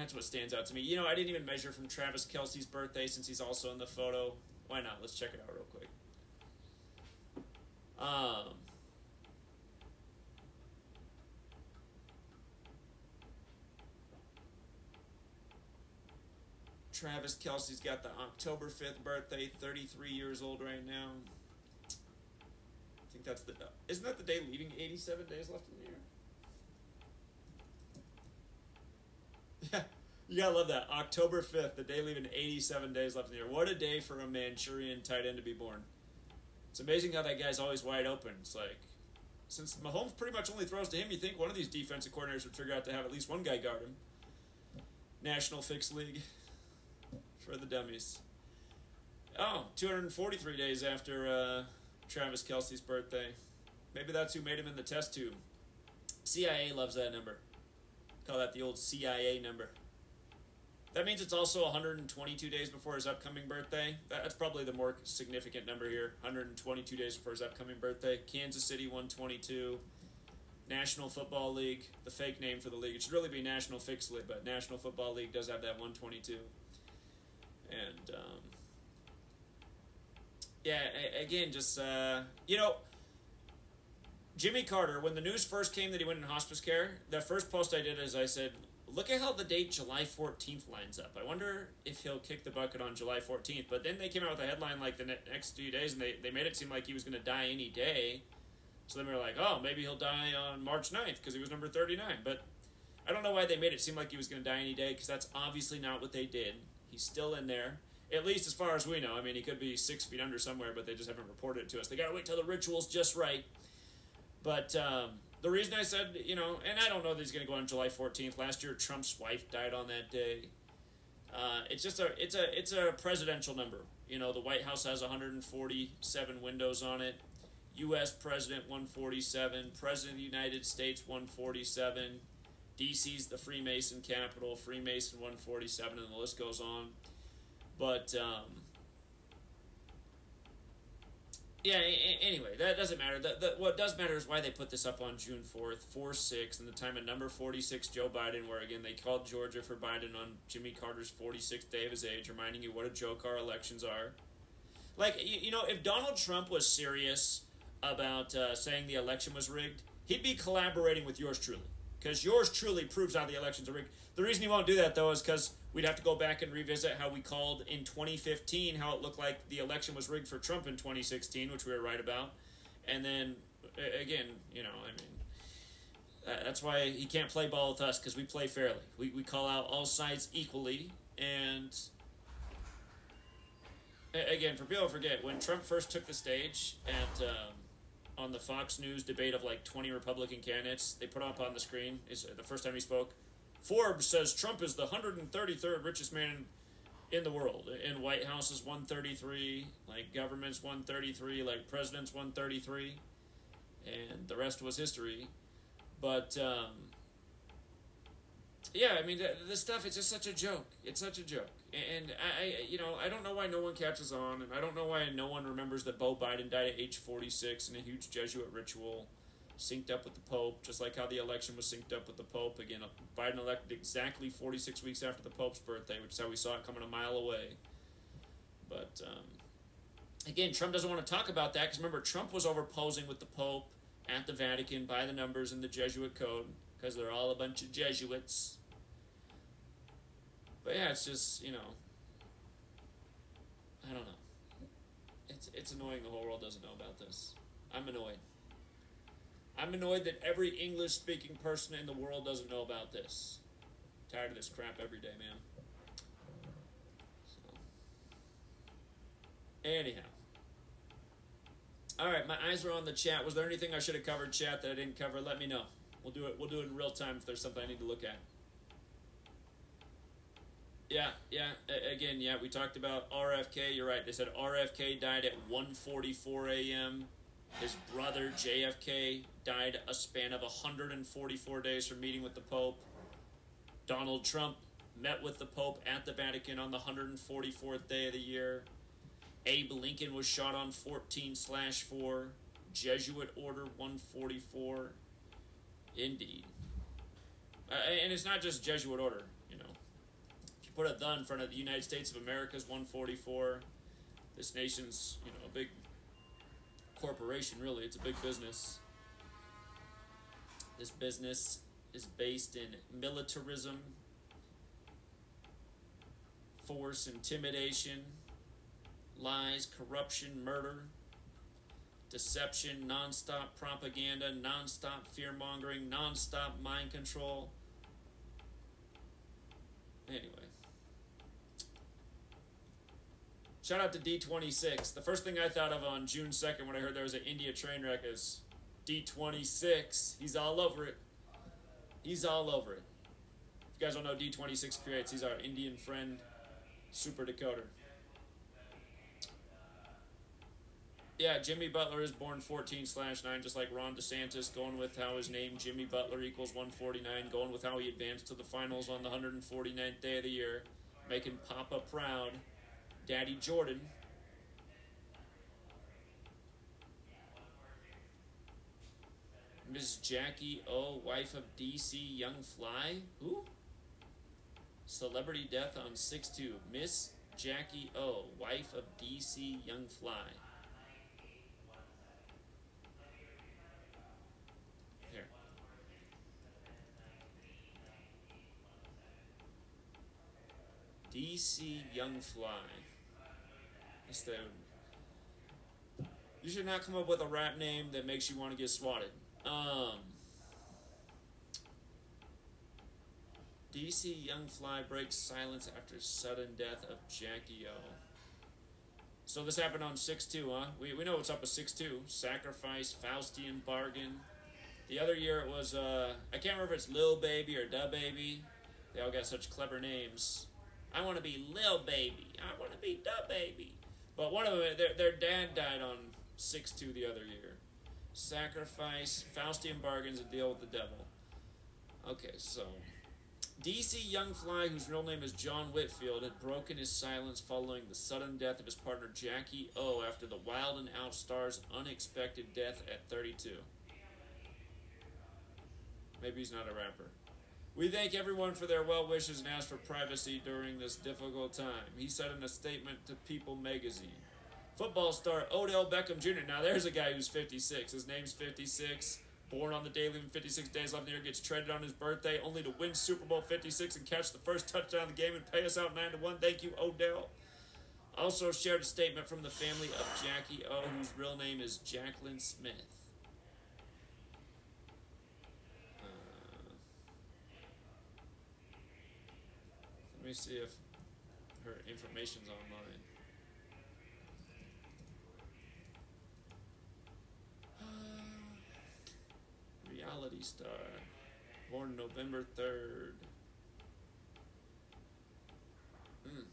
that's what stands out to me. You know, I didn't even measure from Travis Kelce's birthday since he's also in the photo. Why not? Let's check it out real quick. Um, Travis Kelce's got the October 5th birthday, 33 years old right now. I think that's the. Isn't that the day leaving 87 days left in the year? Yeah, you gotta love that. October 5th, the day leaving 87 days left in the year. What a day for a Manchurian tight end to be born. It's amazing how that guy's always wide open. It's like, since Mahomes pretty much only throws to him, you think one of these defensive coordinators would figure out to have at least one guy guard him. National Fixed League for the dummies. Oh, 243 days after uh, Travis Kelce's birthday. Maybe that's who made him in the test tube. CIA loves that number. Call that the old CIA number. That means it's also 122 days before his upcoming birthday. That's probably the more significant number here. 122 days before his upcoming birthday. Kansas City 122. National Football League, the fake name for the league. It should really be National Fixed League, but National Football League does have that 122. And um, yeah, again, just uh, you know, Jimmy Carter. When the news first came that he went in hospice care, the first post I did is I said, "Look at how the date July 14th lines up. I wonder if he'll kick the bucket on July 14th." But then they came out with a headline like the next few days, and they they made it seem like he was going to die any day. So then we were like, "Oh, maybe he'll die on March 9th because he was number 39." But I don't know why they made it seem like he was going to die any day because that's obviously not what they did. He's still in there, at least as far as we know. I mean, he could be six feet under somewhere, but they just haven't reported it to us. They got to wait till the ritual's just right. But um, the reason I said, you know, and I don't know that he's going to go on July 14th. Last year, Trump's wife died on that day. Uh, it's just a it's a it's a presidential number. You know, the White House has 147 windows on it. U.S. President 147, President of the United States 147. DC's the Freemason capital, Freemason 147, and the list goes on. But um, yeah, anyway, that doesn't matter. The, the, what does matter is why they put this up on June 4th, 4 6, and the time of number 46, Joe Biden, where again they called Georgia for Biden on Jimmy Carter's 46th day of his age, reminding you what a joke our elections are. Like, you, you know, if Donald Trump was serious about uh, saying the election was rigged, he'd be collaborating with yours truly because yours truly proves how the elections are rigged. The reason he won't do that, though, is because we'd have to go back and revisit how we called in 2015 how it looked like the election was rigged for Trump in 2016, which we were right about. And then, again, you know, I mean, that's why he can't play ball with us because we play fairly. We, we call out all sides equally. And again, for people to forget, when Trump first took the stage at. Um, on the Fox News debate of like 20 Republican candidates. They put up on the screen is the first time he spoke. Forbes says Trump is the 133rd richest man in the world. In White House is 133, like government's 133, like president's 133, and the rest was history. But um, yeah, I mean, this stuff it's just such a joke. It's such a joke. And I, you know, I don't know why no one catches on, and I don't know why no one remembers that Bo Biden died at age 46 in a huge Jesuit ritual, synced up with the Pope, just like how the election was synced up with the Pope. Again, Biden elected exactly 46 weeks after the Pope's birthday, which is how we saw it coming a mile away. But um, again, Trump doesn't want to talk about that because remember, Trump was over posing with the Pope at the Vatican by the numbers in the Jesuit code because they're all a bunch of Jesuits. But yeah, it's just you know, I don't know. It's it's annoying the whole world doesn't know about this. I'm annoyed. I'm annoyed that every English speaking person in the world doesn't know about this. Tired of this crap every day, man. So. Anyhow. All right, my eyes are on the chat. Was there anything I should have covered, chat, that I didn't cover? Let me know. We'll do it. We'll do it in real time if there's something I need to look at. Yeah, yeah. A- again, yeah. We talked about RFK. You're right. They said RFK died at 1:44 a.m. His brother JFK died a span of 144 days from meeting with the Pope. Donald Trump met with the Pope at the Vatican on the 144th day of the year. Abe Lincoln was shot on 14 slash 4. Jesuit Order 144. Indeed. Uh, and it's not just Jesuit Order, you know. If you put a the in front of the United States of America's 144, this nation's, you know, a big corporation, really. It's a big business. This business is based in militarism, force, intimidation, lies, corruption, murder, deception, nonstop propaganda, nonstop fear mongering, nonstop mind control. Anyway. Shout out to D26. The first thing I thought of on June 2nd when I heard there was an India train wreck is D26. He's all over it. He's all over it. If you guys don't know D26 creates, he's our Indian friend, super decoder. Yeah, Jimmy Butler is born 14 slash 9, just like Ron DeSantis, going with how his name, Jimmy Butler, equals 149, going with how he advanced to the finals on the 149th day of the year, making Papa proud. Daddy Jordan. Miss Jackie O, wife of DC Young Fly. Who? Celebrity death on 6 2. Miss Jackie O, wife of DC Young Fly. Here. DC Young Fly. That's the. You should not come up with a rap name that makes you want to get swatted. Um. DC Young Fly breaks silence after sudden death of Jackie O. So this happened on 6 2, huh? We, we know what's up with 6 2. Sacrifice, Faustian Bargain. The other year it was, uh, I can't remember if it's Lil Baby or Da Baby. They all got such clever names. I want to be Lil Baby. I want to be Da Baby. But one of them, their, their dad died on 6 2 the other year. Sacrifice, Faustian Bargain's a deal with the devil. Okay, so. DC Young Fly, whose real name is John Whitfield, had broken his silence following the sudden death of his partner Jackie O after the Wild and Out star's unexpected death at 32. Maybe he's not a rapper. We thank everyone for their well wishes and ask for privacy during this difficult time. He said in a statement to People magazine. Football star Odell Beckham Jr. Now, there's a guy who's 56. His name's 56. Born on the day, leaving 56 days left in the year, gets traded on his birthday, only to win Super Bowl 56 and catch the first touchdown of the game and pay us out 9 to 1. Thank you, Odell. Also shared a statement from the family of Jackie O, whose real name is Jacqueline Smith. Uh, let me see if her information's online. Reality star. Born November 3rd. Mm.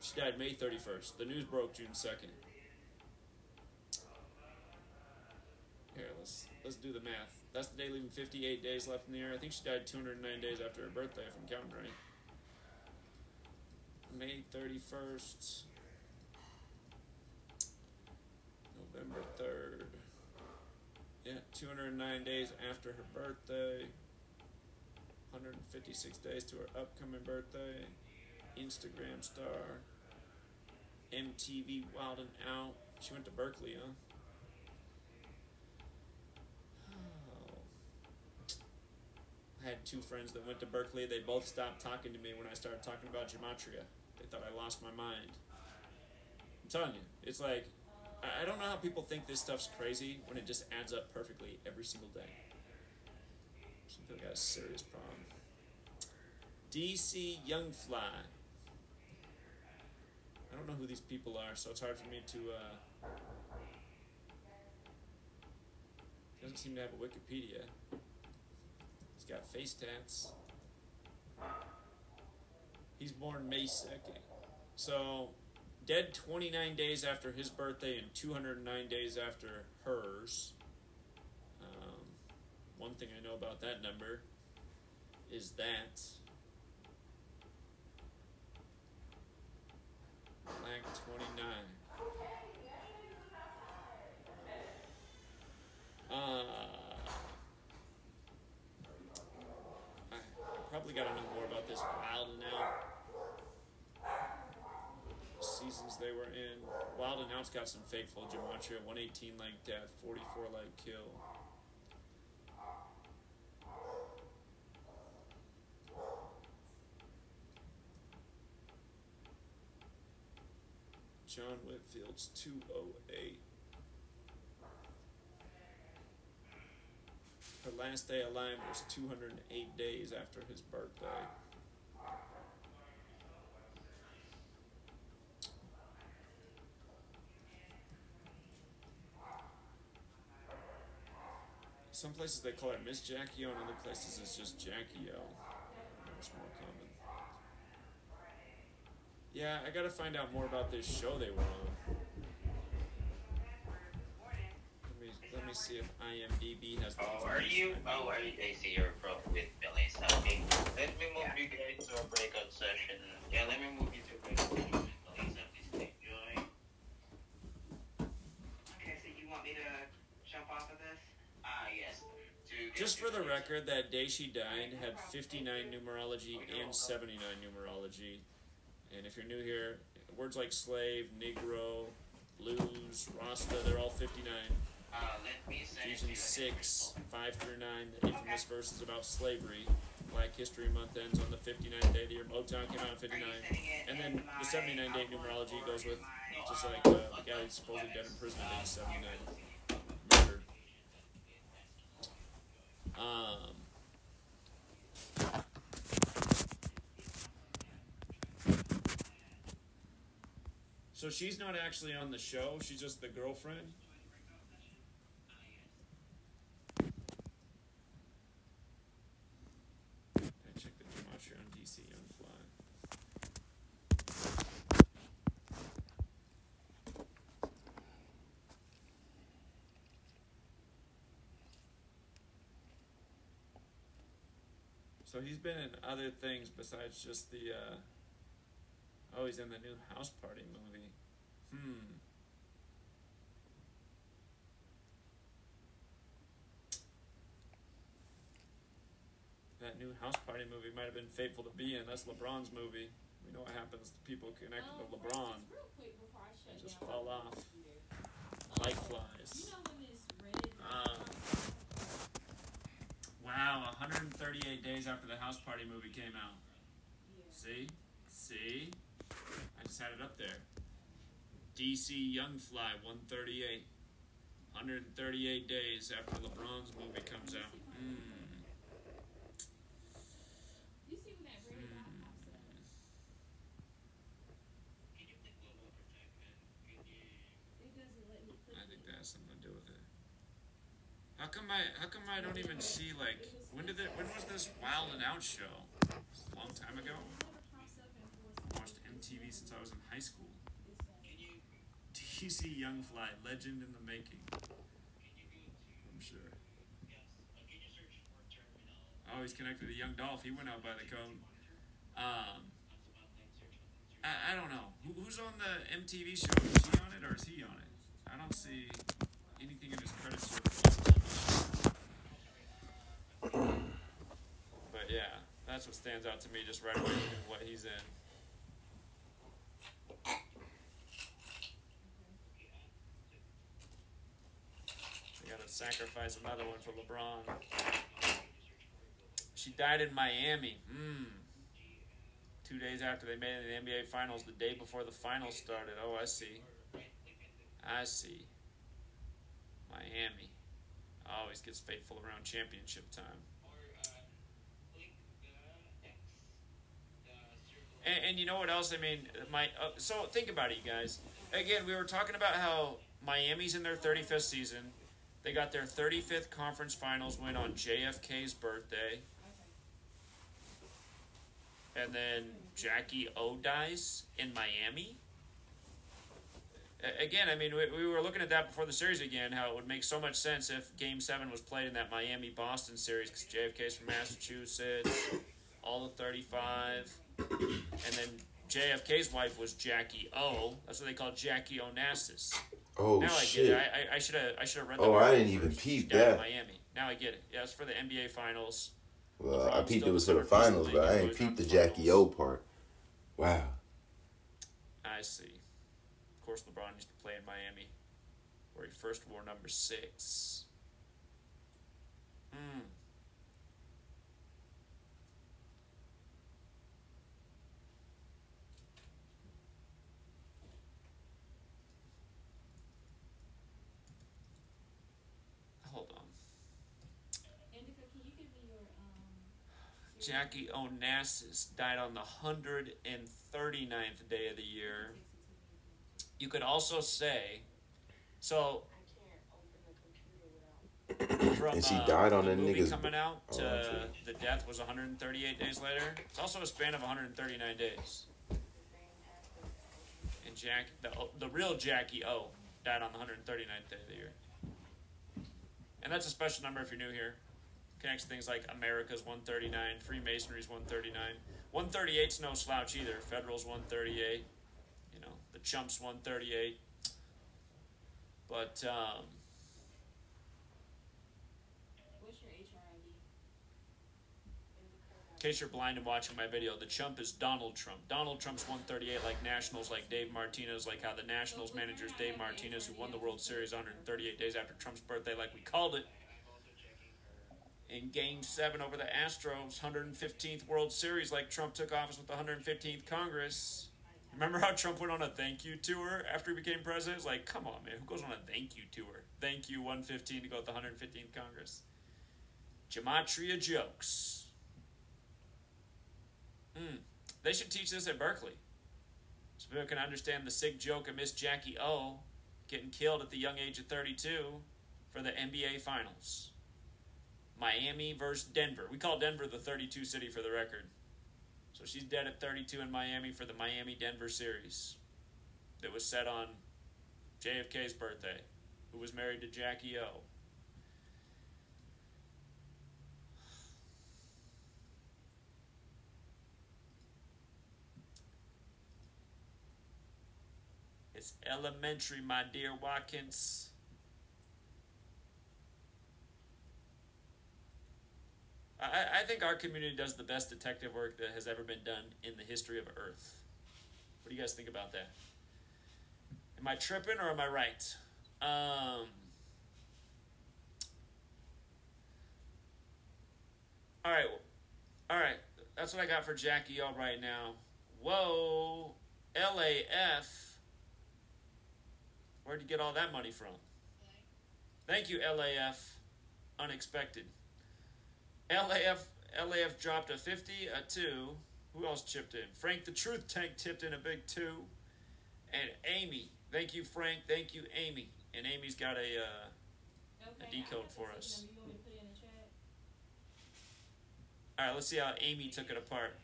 She died May 31st. The news broke June 2nd. Here, let's let's do the math. That's the day leaving 58 days left in the year. I think she died 209 days after her birthday, if I'm counting right. May 31st. November 3rd. Yeah, 209 days after her birthday. 156 days to her upcoming birthday. Instagram star. MTV Wild and Out. She went to Berkeley, huh? Oh. I had two friends that went to Berkeley. They both stopped talking to me when I started talking about gematria. They thought I lost my mind. I'm telling you, it's like I don't know how people think this stuff's crazy when it just adds up perfectly every single day. Some people got a serious problem. DC Young Fly. I don't know who these people are, so it's hard for me to. Uh, doesn't seem to have a Wikipedia. He's got face tats. He's born May 2nd. So, dead 29 days after his birthday and 209 days after hers. Um, one thing I know about that number is that Black 29. Uh, I probably got to know more about this Wild Out seasons they were in. Wild Out's got some fateful gematria 118 like death, 44 like kill. John Whitfield's 208. Her last day alive was 208 days after his birthday. Some places they call her Miss Jackie O, and other places it's just Jackie O. It's more common. Yeah, I gotta find out more about this show they were on. Let me let me see if IMDb has. the Oh, are you? Oh, are you? I see you're from with Melissa. Okay, let me move you guys to a breakout session. Yeah, let me move you to a breakout session with Melissa. Please take joy. Okay, so you want me to jump off of this? Ah, yes. To get Just for the record, that day she died had 59 numerology and 79 numerology. And if you're new here, words like slave, Negro, blues, Rasta, they're all 59. Uh, let me send you Ephesians 6, 5 through 9, the infamous verses about slavery. Black History Month ends on the 59th day of the year. Motown came out in 59. And then the 79 day numerology goes with, just like uh, the guy who's supposedly dead in prison at age 79. Um, so she's not actually on the show. She's just the girlfriend. I checked the gematria on DC Young Fly. So he's been in other things besides just the. Uh, oh, he's in the new House Party movie. Hmm. That new House Party movie might have been Fateful to Be in. That's LeBron's movie. We know what happens to people connected to LeBron. They just fall off like flies. Um, wow, 138 days after the House Party movie came out. See? See? I just had it up there. DC Young Fly 138. 138 days after LeBron's movie comes out. Mm. I think that has something to do with it. How come I how come I don't even see like when did it when was this Wild and Out show? A long time ago. I watched MTV since I was in high school. DC Young Fly, legend in the making. I'm sure. Oh, he's connected to Young Dolph. He went out by the code. Um, I, I don't know. Who, who's on the MTV show? Is he on it or is he on it? I don't see anything in his credits. But yeah, that's what stands out to me just right away what he's in. They gotta sacrifice another one for LeBron. She died in Miami. Mm. Two days after they made it in the NBA Finals, the day before the finals started. Oh, I see. I see. Miami. Always gets faithful around championship time. And, and you know what else? I mean, my uh, so think about it, you guys. Again, we were talking about how Miami's in their 35th season. They got their 35th conference finals win on JFK's birthday. And then Jackie O dies in Miami. Again, I mean, we, we were looking at that before the series again, how it would make so much sense if Game 7 was played in that Miami Boston series because JFK's from Massachusetts, all the 35. And then JFK's wife was Jackie O. That's what they call Jackie Onassis. Oh, now I shit. get it. I, I, I should have I should have read the Oh, I didn't even peep that. Miami. Now I get it. Yeah, it's for the NBA Finals. Well, I LeBron's peeped it was for the the centerpiece of finals, but I ain't peeped the Jackie O part. Wow. I see. Of course, LeBron used to play in Miami, where he first wore number six. Hmm. Hold on. Indica, can you give me your um? Jackie Onassis died on the 139th day of the year. You could also say, so. From, And she uh, died on the a movie nigga's- coming out Oh, to right. the death was 138 days later. It's also a span of 139 days. And Jack, the the real Jackie O, died on the 139th day of the year. And that's a special number if you're new here. Connects things like America's 139, Freemasonry's 139. 138's no slouch either. Federal's 138. Chumps 138. But um, What's your HRID? in case you're blind and watching my video, the chump is Donald Trump. Donald Trump's 138 like Nationals, like Dave Martinez, like how the Nationals manager's Dave Martinez, who won the World Series 138 days after Trump's birthday, like we called it. In Game 7 over the Astros, 115th World Series, like Trump took office with the 115th Congress. Remember how Trump went on a thank you tour after he became president? It's like, come on, man, who goes on a thank you tour? Thank you 115 to go with the 115th Congress. Gematria jokes. Hmm. They should teach this at Berkeley. So people can understand the sick joke of Miss Jackie O getting killed at the young age of 32 for the NBA Finals. Miami versus Denver. We call Denver the 32 city for the record. So she's dead at 32 in Miami for the Miami Denver series that was set on JFK's birthday, who was married to Jackie O. It's elementary, my dear Watkins. I, I think our community does the best detective work that has ever been done in the history of Earth. What do you guys think about that? Am I tripping or am I right? Um, all right, all right. That's what I got for Jackie O right now. Whoa, LAF. Where'd you get all that money from? Thank you, LAF. Unexpected. LAF LAF dropped a 50, a 2. Who else chipped in? Frank the Truth Tank tipped in a big 2. And Amy. Thank you, Frank. Thank you, Amy. And Amy's got a, uh, a decode for us. You want me to put it in the chat? All right, let's see how Amy took it apart.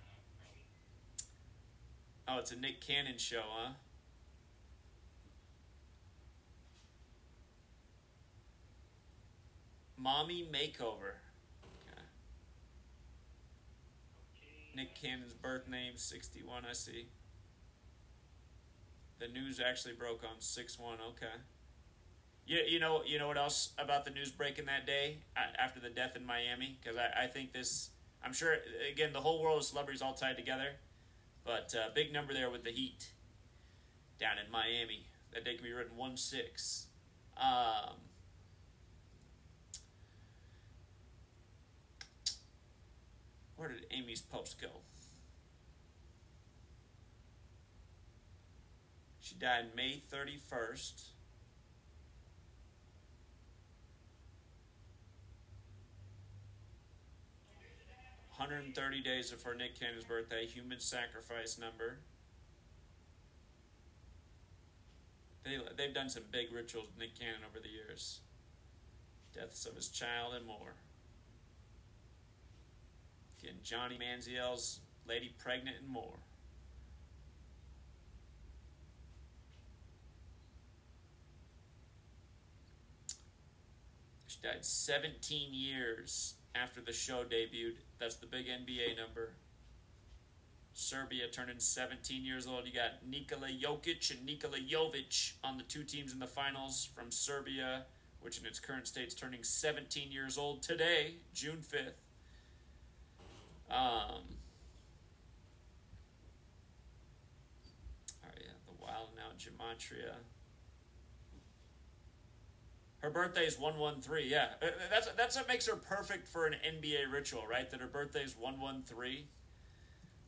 Oh, it's a Nick Cannon show, huh? Mommy makeover. Nick Cannon's birth name, 61, I see. The news actually broke on 6 1, okay. You, you know you know what else about the news breaking that day after the death in Miami? Because I, I think this, I'm sure, again, the whole world of celebrities all tied together, but uh, big number there with the Heat down in Miami. That day can be written 1 6. Um, did go? She died May 31st. Hundred and thirty days before Nick Cannon's birthday, human sacrifice number. They they've done some big rituals with Nick Cannon over the years. Deaths of his child and more. Again, Johnny Manziel's lady pregnant and more. She died 17 years after the show debuted. That's the big NBA number. Serbia turning 17 years old. You got Nikola Jokic and Nikola Jovic on the two teams in the finals from Serbia, which in its current state is turning 17 years old today, June 5th. Um, oh yeah, the Wild 'N Out gematria. Her birthday is one one three. Yeah, Uh, that's that's what makes her perfect for an NBA ritual, right? That her birthday is one one three.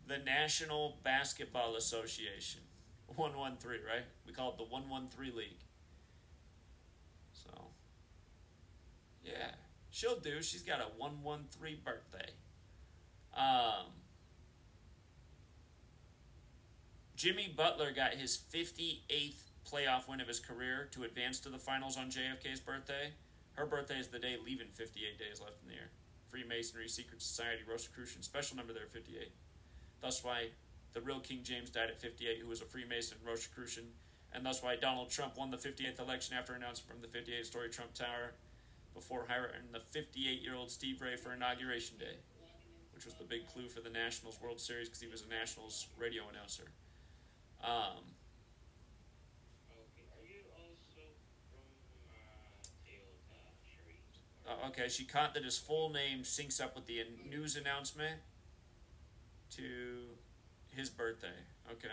The National Basketball Association, one one three, right? We call it the one one three league. So, yeah, she'll do. She's got a one one three birthday. Um, Jimmy Butler got his 58th playoff win of his career to advance to the finals on JFK's birthday. Her birthday is the day leaving 58 days left in the year. Freemasonry, Secret Society, Rosicrucian, special number there, 58. That's why the real King James died at 58, who was a Freemason, Rosicrucian, and that's why Donald Trump won the 58th election after announcing from the 58 story Trump Tower before hiring the 58 year old Steve Ray for Inauguration Day, which was the big clue for the Nationals World Series because he was a Nationals radio announcer. Um, Uh, okay, she caught that his full name syncs up with the news announcement to his birthday. Okay.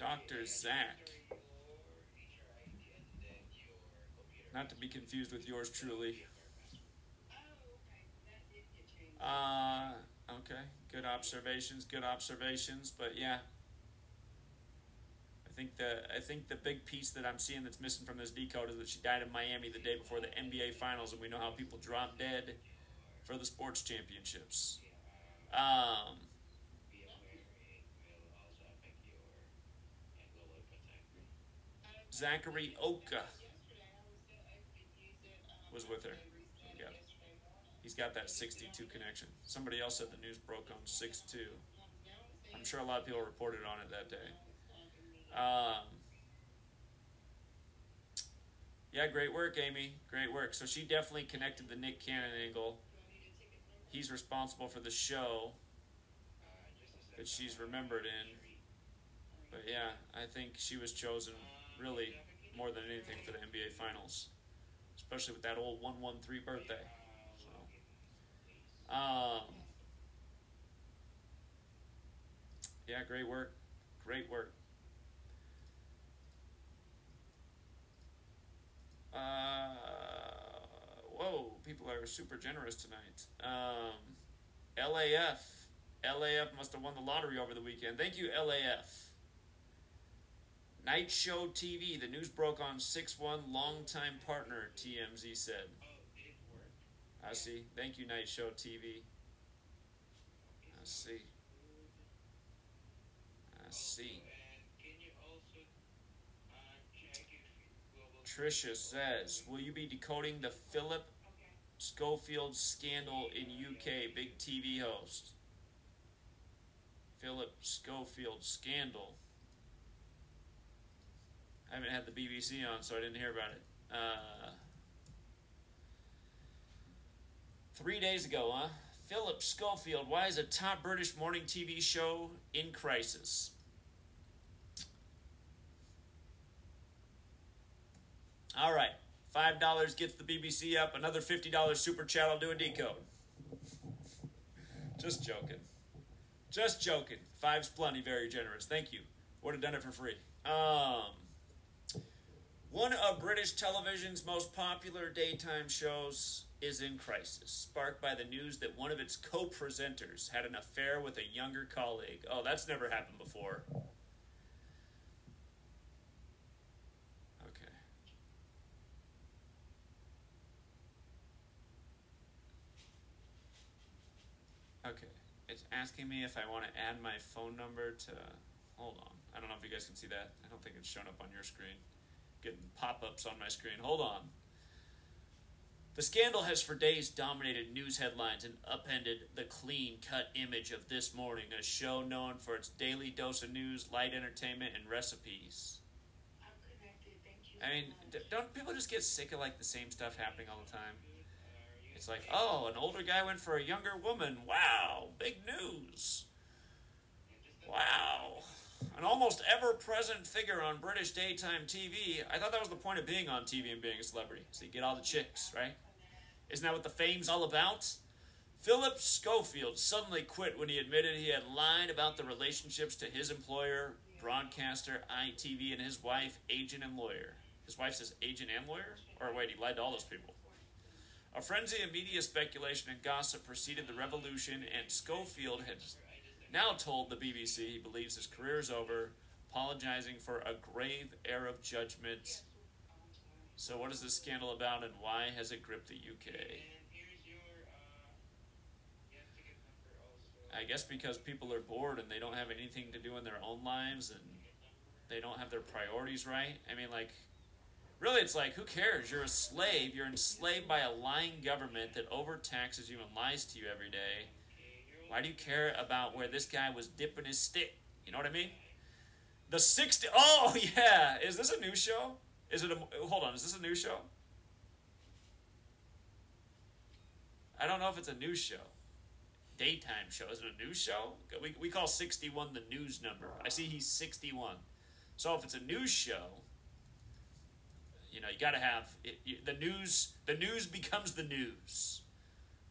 Dr. Zach. Not to be confused with yours truly. Uh, okay. Good observations. Good observations. But yeah, I think the I think the big piece that I'm seeing that's missing from this decode is that she died in Miami the day before the NBA Finals, and we know how people drop dead for the sports championships. Um, Zachary Okhah was with her. Yeah. He's got that 62 connection. Somebody else said the news broke on 6-2. I'm sure a lot of people reported on it that day. Um, yeah, great work, Amy. Great work. So she definitely connected the Nick Cannon angle. He's responsible for the show that she's remembered in. But yeah, I think she was chosen really more than anything for the NBA Finals, especially with that old 113 birthday. So, um, yeah, great work. Great work. Uh, whoa, people are super generous tonight. Um, LAF. LAF must have won the lottery over the weekend. Thank you, LAF. Night Show TV. The news broke on 6 1. Longtime partner, TMZ said. I see. Thank you, Night Show TV. I see. I see. Trisha says, Will you be decoding the Philip Schofield scandal in UK? Big TV host. Philip Schofield scandal. I haven't had the BBC on, so I didn't hear about it. Uh, three days ago, huh? Philip Schofield, why is a top British morning TV show in crisis? All right, five dollars gets the BBC up. Another fifty dollars super chat. I'll do a decode. Just joking. Just joking. Five's plenty. Very generous. Thank you. Would have done it for free. Um, one of British television's most popular daytime shows is in crisis, sparked by the news that one of its co-presenters had an affair with a younger colleague. Oh, that's never happened before. Okay. Okay. It's asking me if I want to add my phone number to. Hold on. I don't know if you guys can see that. I don't think it's shown up on your screen. Getting pop ups on my screen. Hold on. The scandal has for days dominated news headlines and upended the clean cut image of This Morning, a show known for its daily dose of news, light entertainment, and recipes. I mean, don't people just get sick of like the same stuff happening all the time? It's like, oh, an older guy went for a younger woman. Wow, big news. Wow. An almost ever present figure on British daytime TV. I thought that was the point of being on TV and being a celebrity. So you get all the chicks, right? Isn't that what the fame's all about? Philip Schofield suddenly quit when he admitted he had lied about the relationships to his employer, broadcaster ITV, and his wife, agent and lawyer. His wife says agent and lawyer? Or wait, he lied to all those people. A frenzy of media speculation and gossip preceded the revolution, and Schofield has now told the BBC he believes his career is over, apologizing for a grave error of judgment. So, what is this scandal about, and why has it gripped the UK? I guess because people are bored and they don't have anything to do in their own lives and they don't have their priorities right. I mean, like, really, it's like, who cares? You're a slave. You're enslaved by a lying government that overtaxes you and lies to you every day. Why do you care about where this guy was dipping his stick? You know what I mean? The 60. Oh, yeah. Is this a new show? Is it a. Hold on. Is this a new show? I don't know if it's a news show. Daytime show. Is it a news show? We, we call 61 the news number. I see he's 61. So if it's a news show, you know, you got to have it, you, the news. The news becomes the news.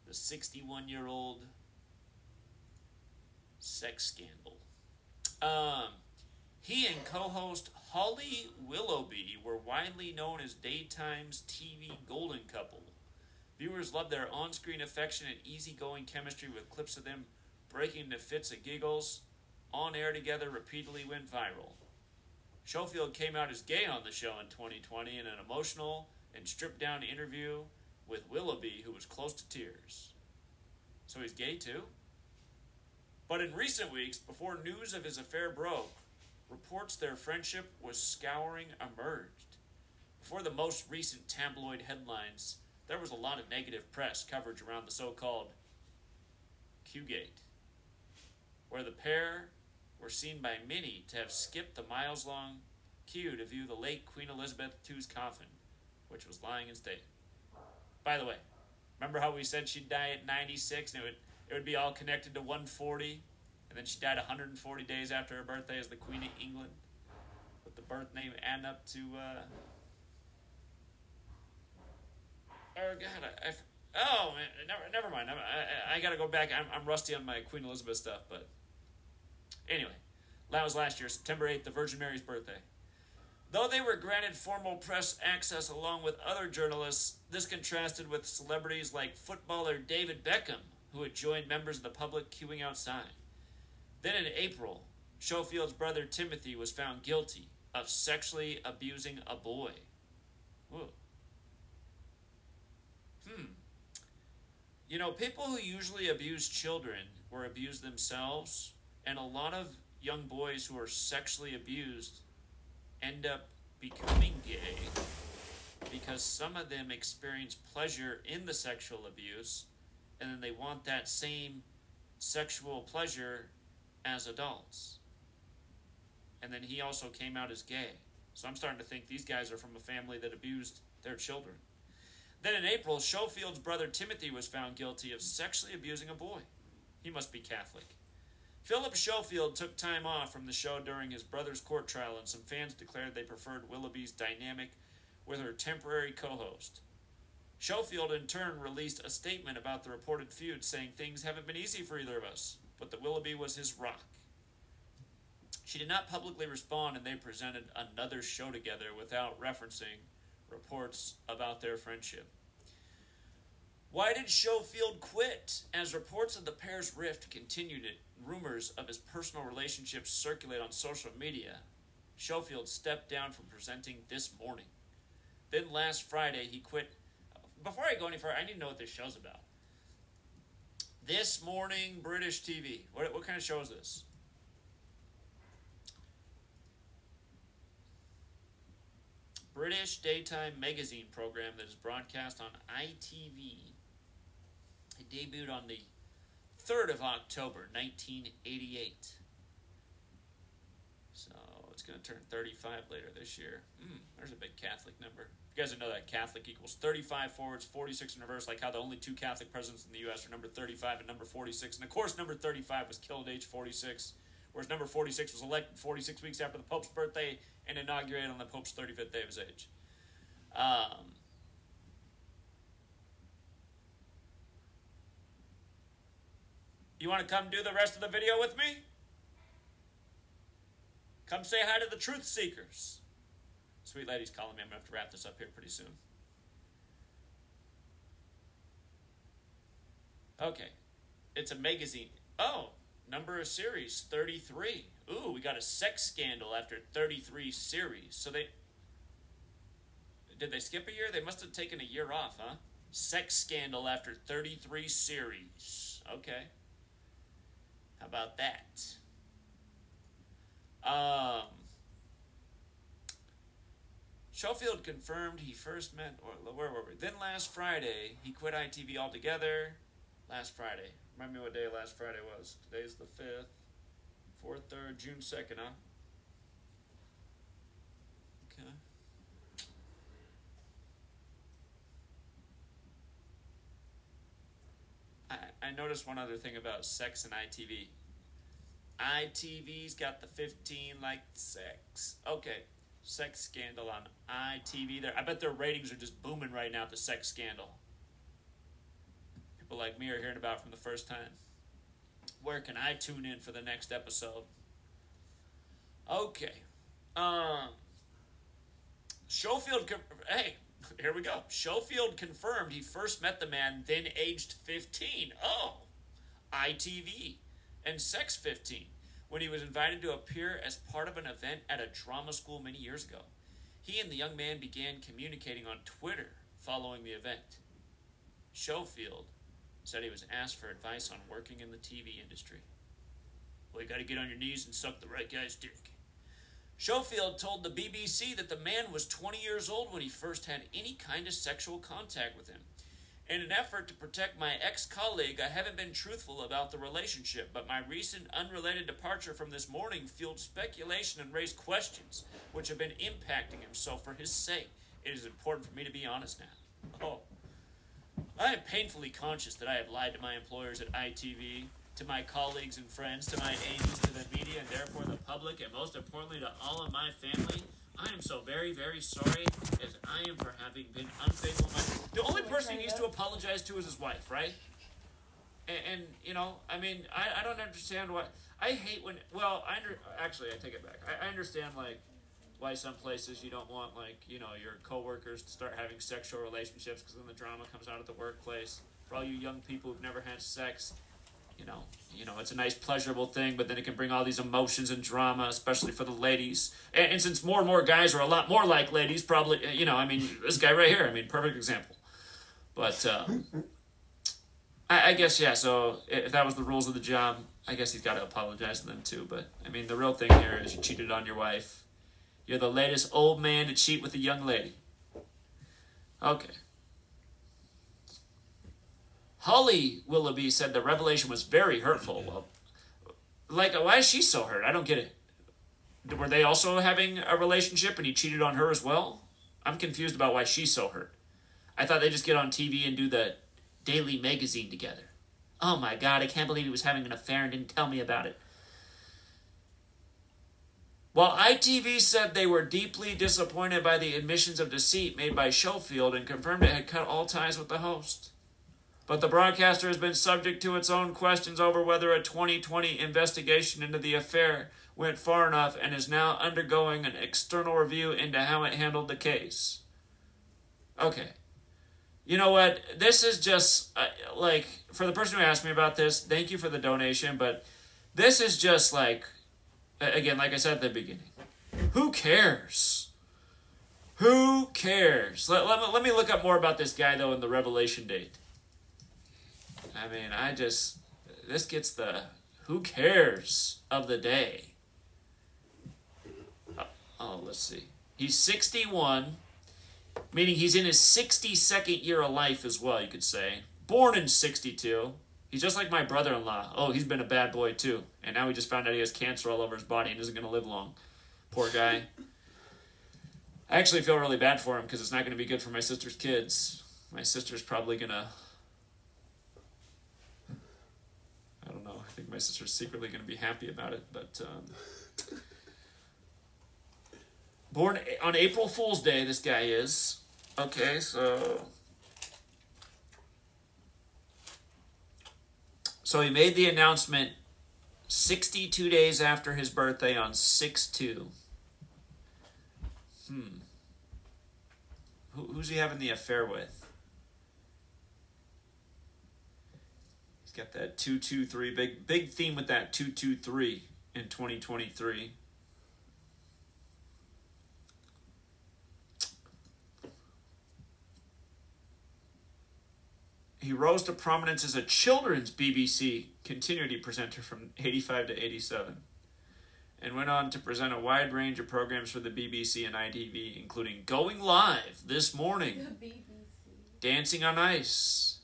The 61 year old sex scandal. Um, he and co-host Holly Willoughby were widely known as daytime's TV golden couple. Viewers loved their on-screen affection and easygoing chemistry with clips of them breaking into fits of giggles. On air together repeatedly went viral. Schofield came out as gay on the show in 2020 in an emotional and stripped down interview with Willoughby, who was close to tears. So he's gay too? But in recent weeks, before news of his affair broke, reports their friendship was scouring emerged. Before the most recent tabloid headlines, there was a lot of negative press coverage around the so called Q-Gate, where the pair were seen by many to have skipped the miles long queue to view the late Queen Elizabeth II's coffin, which was lying in state. By the way, remember how we said she'd die at 96 and it would, it would be all connected to 140? And then she died 140 days after her birthday as the Queen of England, with the birth name adding up to. Uh... Oh God! I, I, oh man, never, never mind. I, I, I got to go back. I'm, I'm rusty on my Queen Elizabeth stuff, but anyway, that was last year, September 8th, the Virgin Mary's birthday. Though they were granted formal press access along with other journalists, this contrasted with celebrities like footballer David Beckham, who had joined members of the public queuing outside. Then in April, Schofield's brother Timothy was found guilty of sexually abusing a boy. Whoa. Hmm. You know, people who usually abuse children or abuse themselves, and a lot of young boys who are sexually abused end up becoming gay because some of them experience pleasure in the sexual abuse and then they want that same sexual pleasure as adults. And then he also came out as gay. So I'm starting to think these guys are from a family that abused their children. Then in April, Schofield's brother Timothy was found guilty of sexually abusing a boy. He must be Catholic. Philip Schofield took time off from the show during his brother's court trial, and some fans declared they preferred Willoughby's dynamic with her temporary co host. Schofield, in turn, released a statement about the reported feud, saying things haven't been easy for either of us, but that Willoughby was his rock. She did not publicly respond, and they presented another show together without referencing reports about their friendship. Why did Schofield quit? As reports of the pair's rift continued, rumors of his personal relationships circulate on social media. Schofield stepped down from presenting this morning. Then last Friday, he quit. Before I go any further, I need to know what this show's about. This morning, British TV. What, what kind of show is this? British daytime magazine program that is broadcast on ITV. It debuted on the 3rd of October, 1988. So it's going to turn 35 later this year. Mm, there's a big Catholic number. You guys know that Catholic equals 35 forwards, 46 in reverse, like how the only two Catholic presidents in the U.S. are number 35 and number 46. And of course, number 35 was killed age 46, whereas number 46 was elected 46 weeks after the Pope's birthday and inaugurated on the Pope's 35th day of his age. Um, you want to come do the rest of the video with me? Come say hi to the truth seekers. Sweet Ladies calling me. I'm going to have to wrap this up here pretty soon. Okay. It's a magazine. Oh, number of series 33. Ooh, we got a sex scandal after 33 series. So they. Did they skip a year? They must have taken a year off, huh? Sex scandal after 33 series. Okay. How about that? Um. Schofield confirmed he first met, or where were we? Then last Friday, he quit ITV altogether. Last Friday. Remind me what day last Friday was. Today's the 5th. 4th, 3rd, June 2nd, huh? Okay. I, I noticed one other thing about sex and ITV. ITV's got the 15 like sex. Okay, sex scandal on ITV. There, I bet their ratings are just booming right now. The sex scandal. People like me are hearing about from the first time. Where can I tune in for the next episode? Okay. Um. Schofield. Hey, here we go. Schofield confirmed he first met the man then aged 15. Oh, ITV and Sex 15 when he was invited to appear as part of an event at a drama school many years ago. He and the young man began communicating on Twitter following the event. Schofield said he was asked for advice on working in the TV industry. Well, you got to get on your knees and suck the right guy's dick. Schofield told the BBC that the man was 20 years old when he first had any kind of sexual contact with him. In an effort to protect my ex colleague, I haven't been truthful about the relationship, but my recent unrelated departure from this morning fueled speculation and raised questions which have been impacting him. So, for his sake, it is important for me to be honest now. Oh, I am painfully conscious that I have lied to my employers at ITV, to my colleagues and friends, to my agents, to the media, and therefore the public, and most importantly to all of my family. I am so very, very sorry as I am for having been unfaithful. to My, the only person he needs to apologize to is his wife, right? And, and you know, I mean, I, I don't understand why. I hate when. Well, I under, actually I take it back. I, I understand like why some places you don't want like you know your coworkers to start having sexual relationships because then the drama comes out at the workplace. For all you young people who've never had sex, you know, you know, it's a nice pleasurable thing, but then it can bring all these emotions and drama, especially for the ladies. And, and since more and more guys are a lot more like ladies, probably, you know, I mean, this guy right here, I mean, perfect example. But uh, I, I guess yeah. So if that was the rules of the job, I guess he's got to apologize to them too. But I mean, the real thing here is you cheated on your wife. You're the latest old man to cheat with a young lady. Okay. Holly Willoughby said the revelation was very hurtful. Well, like, why is she so hurt? I don't get it. Were they also having a relationship and he cheated on her as well? I'm confused about why she's so hurt. I thought they just get on TV and do the daily magazine together. Oh my god, I can't believe he was having an affair and didn't tell me about it. While ITV said they were deeply disappointed by the admissions of deceit made by Schofield and confirmed it had cut all ties with the host. But the broadcaster has been subject to its own questions over whether a 2020 investigation into the affair went far enough and is now undergoing an external review into how it handled the case. Okay. You know what? This is just uh, like for the person who asked me about this, thank you for the donation, but this is just like again, like I said at the beginning, who cares? Who cares? Let, let, let me look up more about this guy, though, in the revelation date. I mean, I just, this gets the who cares of the day. Oh, oh let's see. He's 61, meaning he's in his 62nd year of life as well, you could say. Born in 62. He's just like my brother in law. Oh, he's been a bad boy too. And now he just found out he has cancer all over his body and isn't going to live long. Poor guy. I actually feel really bad for him because it's not going to be good for my sister's kids. My sister's probably going to. I don't know. I think my sister's secretly going to be happy about it, but. Um, born on April Fool's Day, this guy is. Okay, so So he made the announcement 62 days after his birthday on 6 2. Hmm. Who, who's he having the affair with? He's got that 223. Big, big theme with that 223 in 2023. He rose to prominence as a children's BBC continuity presenter from 85 to 87 and went on to present a wide range of programs for the BBC and ITV, including Going Live this morning, Dancing on Ice,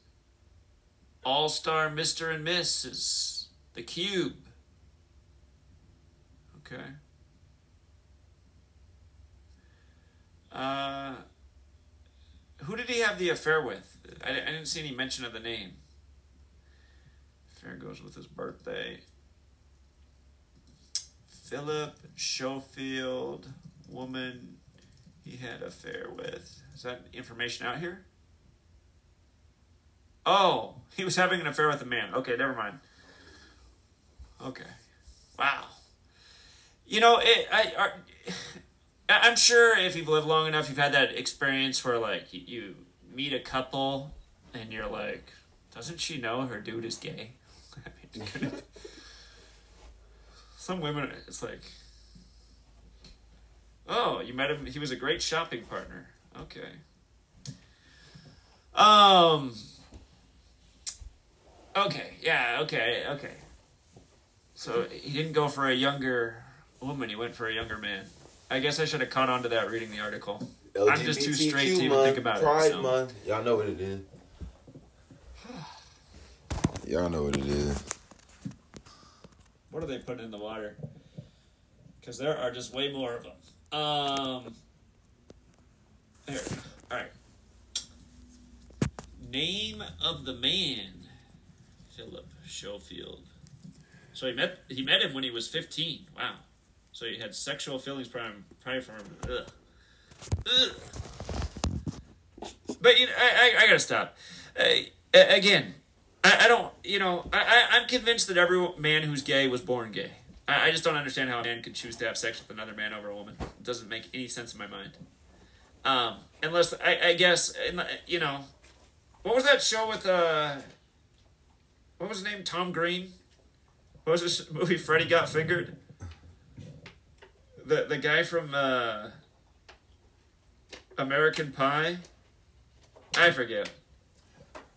All Star Mr. and Mrs., The Cube. Okay. Uh, who did he have the affair with? I, I didn't see any mention of the name. Affair goes with his birthday. Philip Schofield, woman he had affair with. Is that information out here? Oh, he was having an affair with a man. Okay, never mind. Okay. Wow. You know, it, I, I, I'm sure if you've lived long enough, you've had that experience where, like, you, you meet a couple and you're like, doesn't she know her dude is gay? I mean, some women, it's like, oh, you met him. He was a great shopping partner. Okay. Um. Okay. Yeah. Okay. Okay. So he didn't go for a younger woman. He went for a younger man. I guess I should have caught on to that reading the article. I'm just too straight to even month, think about Pride it. so. month. Y'all know what it is. Y'all know what it is. What are they putting in the water? Because there are just way more of them. Um, there. All right. Name of the man, Philip Schofield. So he met he met him when he was fifteen. Wow. So he had sexual feelings probably, probably from him. Ugh. Ugh. But you know, I, I, I gotta stop. Uh, again, I, I don't. You know, I, I I'm convinced that every man who's gay was born gay. I, I just don't understand how a man could choose to have sex with another man over a woman. It doesn't make any sense in my mind. Um, unless I, I guess you know, what was that show with uh, what was his name? Tom Green. What was this movie? Freddy got fingered. The the guy from uh, American Pie. I forget.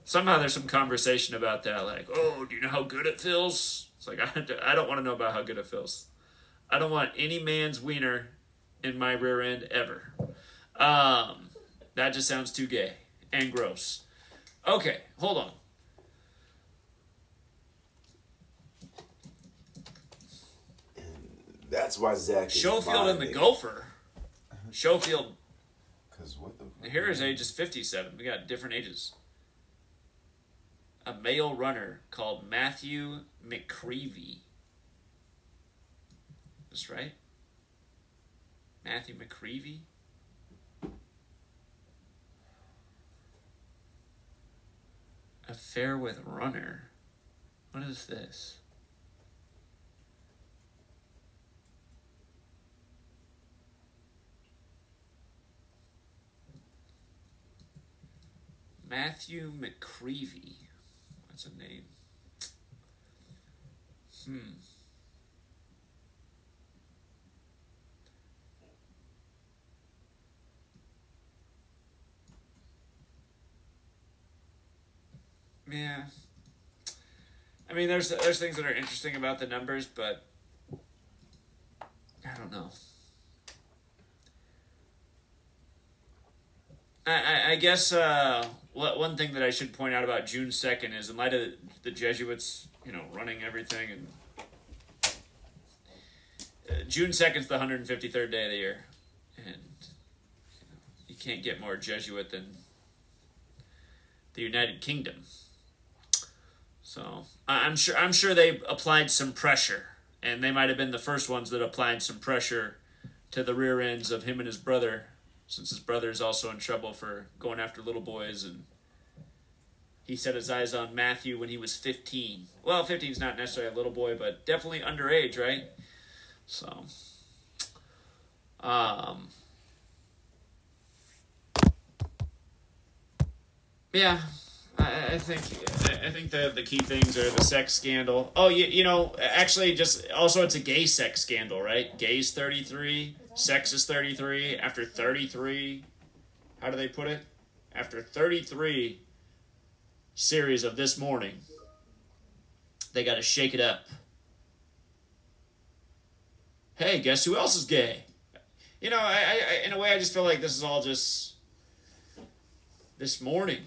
Somehow there's some conversation about that, like, oh, do you know how good it feels? It's like I, I don't want to know about how good it feels. I don't want any man's wiener in my rear end ever. Um, that just sounds too gay and gross. Okay, hold on. That's why Zach Schofield and the. Gopher. Schofield. Cause what the Here his age is 57. We got different ages. A male runner called Matthew McGreevy. That's right. Matthew McGreevy. Affair with runner. What is this? Matthew McGreevy. That's a name. Hmm. Yeah. I mean, there's there's things that are interesting about the numbers, but I don't know. I, I, guess uh, one thing that I should point out about June second is in light of the Jesuits, you know, running everything, and uh, June second is the hundred and fifty third day of the year, and you, you can't get more Jesuit than the United Kingdom. So I'm sure I'm sure they applied some pressure, and they might have been the first ones that applied some pressure to the rear ends of him and his brother, since his brother is also in trouble for going after little boys, and he set his eyes on Matthew when he was 15. Well, 15 is not necessarily a little boy, but definitely underage, right? So, um, yeah, I, think I- think the the key things are the sex scandal. Oh, you you know, actually, just also it's a gay sex scandal, right? Gay's thirty three, sex is thirty three. After thirty three, how do they put it? After thirty three series of this morning, they got to shake it up. Hey, guess who else is gay? You know, I, I, I in a way, I just feel like this is all just this morning.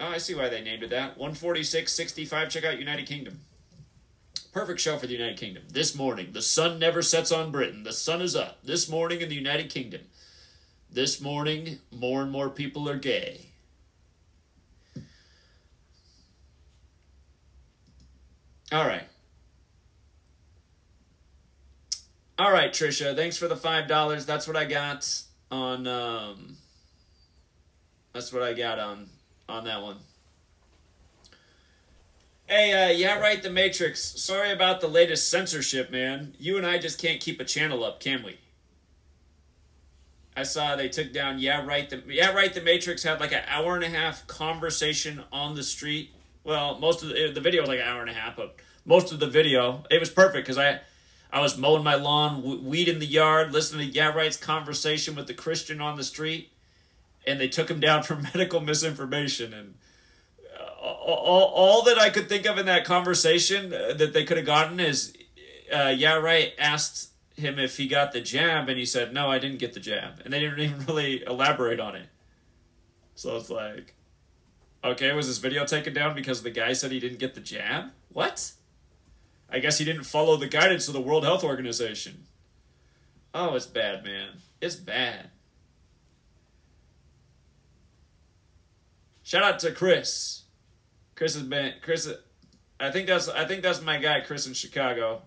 Oh, I see why they named it that. 146.65. Check out United Kingdom. Perfect show for the United Kingdom. This morning, the sun never sets on Britain. The sun is up. This morning in the United Kingdom. This morning, more and more people are gay. All right. All right, Trisha. Thanks for the five dollars. That's what I got on. Um, that's what I got on on that one. Hey, uh, yeah, right. The Matrix. Sorry about the latest censorship, man. You and I just can't keep a channel up, can we? I saw they took down. Yeah, right. The yeah, right. The Matrix had like an hour and a half conversation on the street. Well, most of the, the video was like an hour and a half, but most of the video it was perfect because I I was mowing my lawn, weed in the yard, listening to Yeah Right's conversation with the Christian on the street, and they took him down for medical misinformation. And all, all that I could think of in that conversation uh, that they could have gotten is, uh, Yeah Right asked him if he got the jab, and he said, No, I didn't get the jab. And they didn't even really elaborate on it. So it's like, okay, was this video taken down because the guy said he didn't get the jab? What? I guess he didn't follow the guidance of the World Health Organization. Oh, it's bad, man. It's bad. Shout out to Chris. Chris has been Chris. I think that's I think that's my guy Chris in Chicago.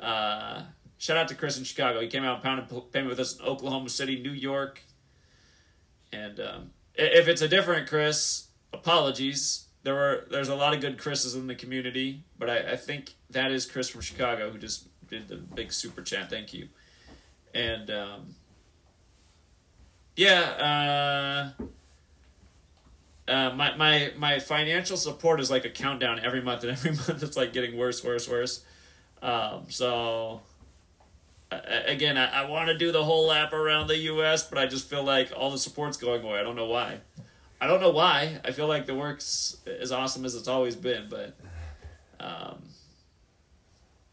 Uh, shout out to Chris in Chicago. He came out and pounded payment with us in Oklahoma City, New York. And um, if it's a different Chris, apologies. There were there's a lot of good Chris's in the community, but I, I think that is Chris from Chicago who just did the big super chat. Thank you. And um, yeah, uh, uh, my, my my financial support is like a countdown every month, and every month it's like getting worse, worse, worse. Um, so uh, again, I, I want to do the whole lap around the U.S., but I just feel like all the support's going away. I don't know why. I don't know why. I feel like the work's as awesome as it's always been, but um,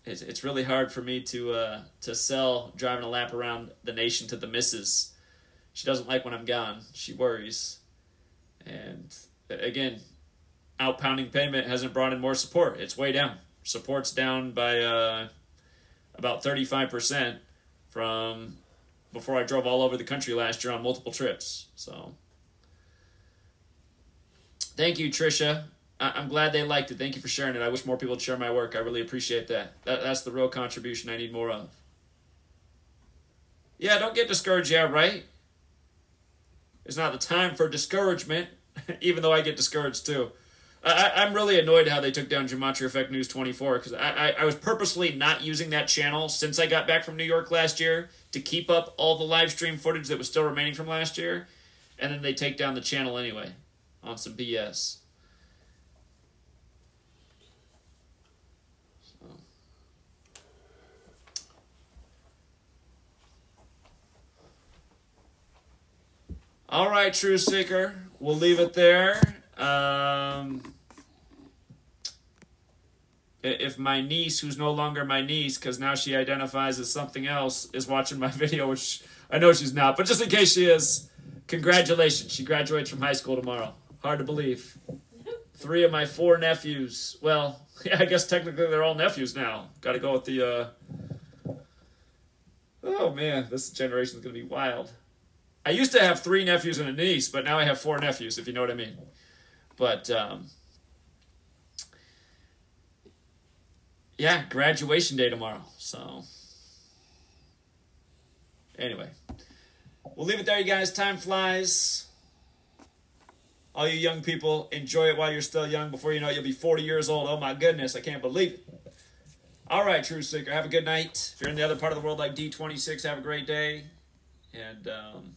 it's it's really hard for me to uh, to sell driving a lap around the nation to the missus. She doesn't like when I'm gone. She worries, and again, outpounding payment hasn't brought in more support. It's way down. Support's down by uh, about 35% from before I drove all over the country last year on multiple trips. So thank you, Trisha. I- I'm glad they liked it. Thank you for sharing it. I wish more people would share my work. I really appreciate that. that that's the real contribution I need more of. Yeah, don't get discouraged. Yeah, right? It's not the time for discouragement, even though I get discouraged too. I, I'm really annoyed how they took down Gematria Effect News 24 because I, I, I was purposely not using that channel since I got back from New York last year to keep up all the live stream footage that was still remaining from last year. And then they take down the channel anyway on some BS. All right, True Seeker. We'll leave it there. Um, if my niece, who's no longer my niece because now she identifies as something else, is watching my video, which I know she's not, but just in case she is, congratulations. She graduates from high school tomorrow. Hard to believe. Three of my four nephews. Well, yeah, I guess technically they're all nephews now. Got to go with the. Uh... Oh man, this generation is gonna be wild. I used to have three nephews and a niece, but now I have four nephews, if you know what I mean. But um, yeah, graduation day tomorrow. So anyway, we'll leave it there, you guys. Time flies. All you young people, enjoy it while you're still young. Before you know it, you'll be 40 years old. Oh my goodness, I can't believe it. All right, True Seeker, have a good night. If you're in the other part of the world like D26, have a great day. And um,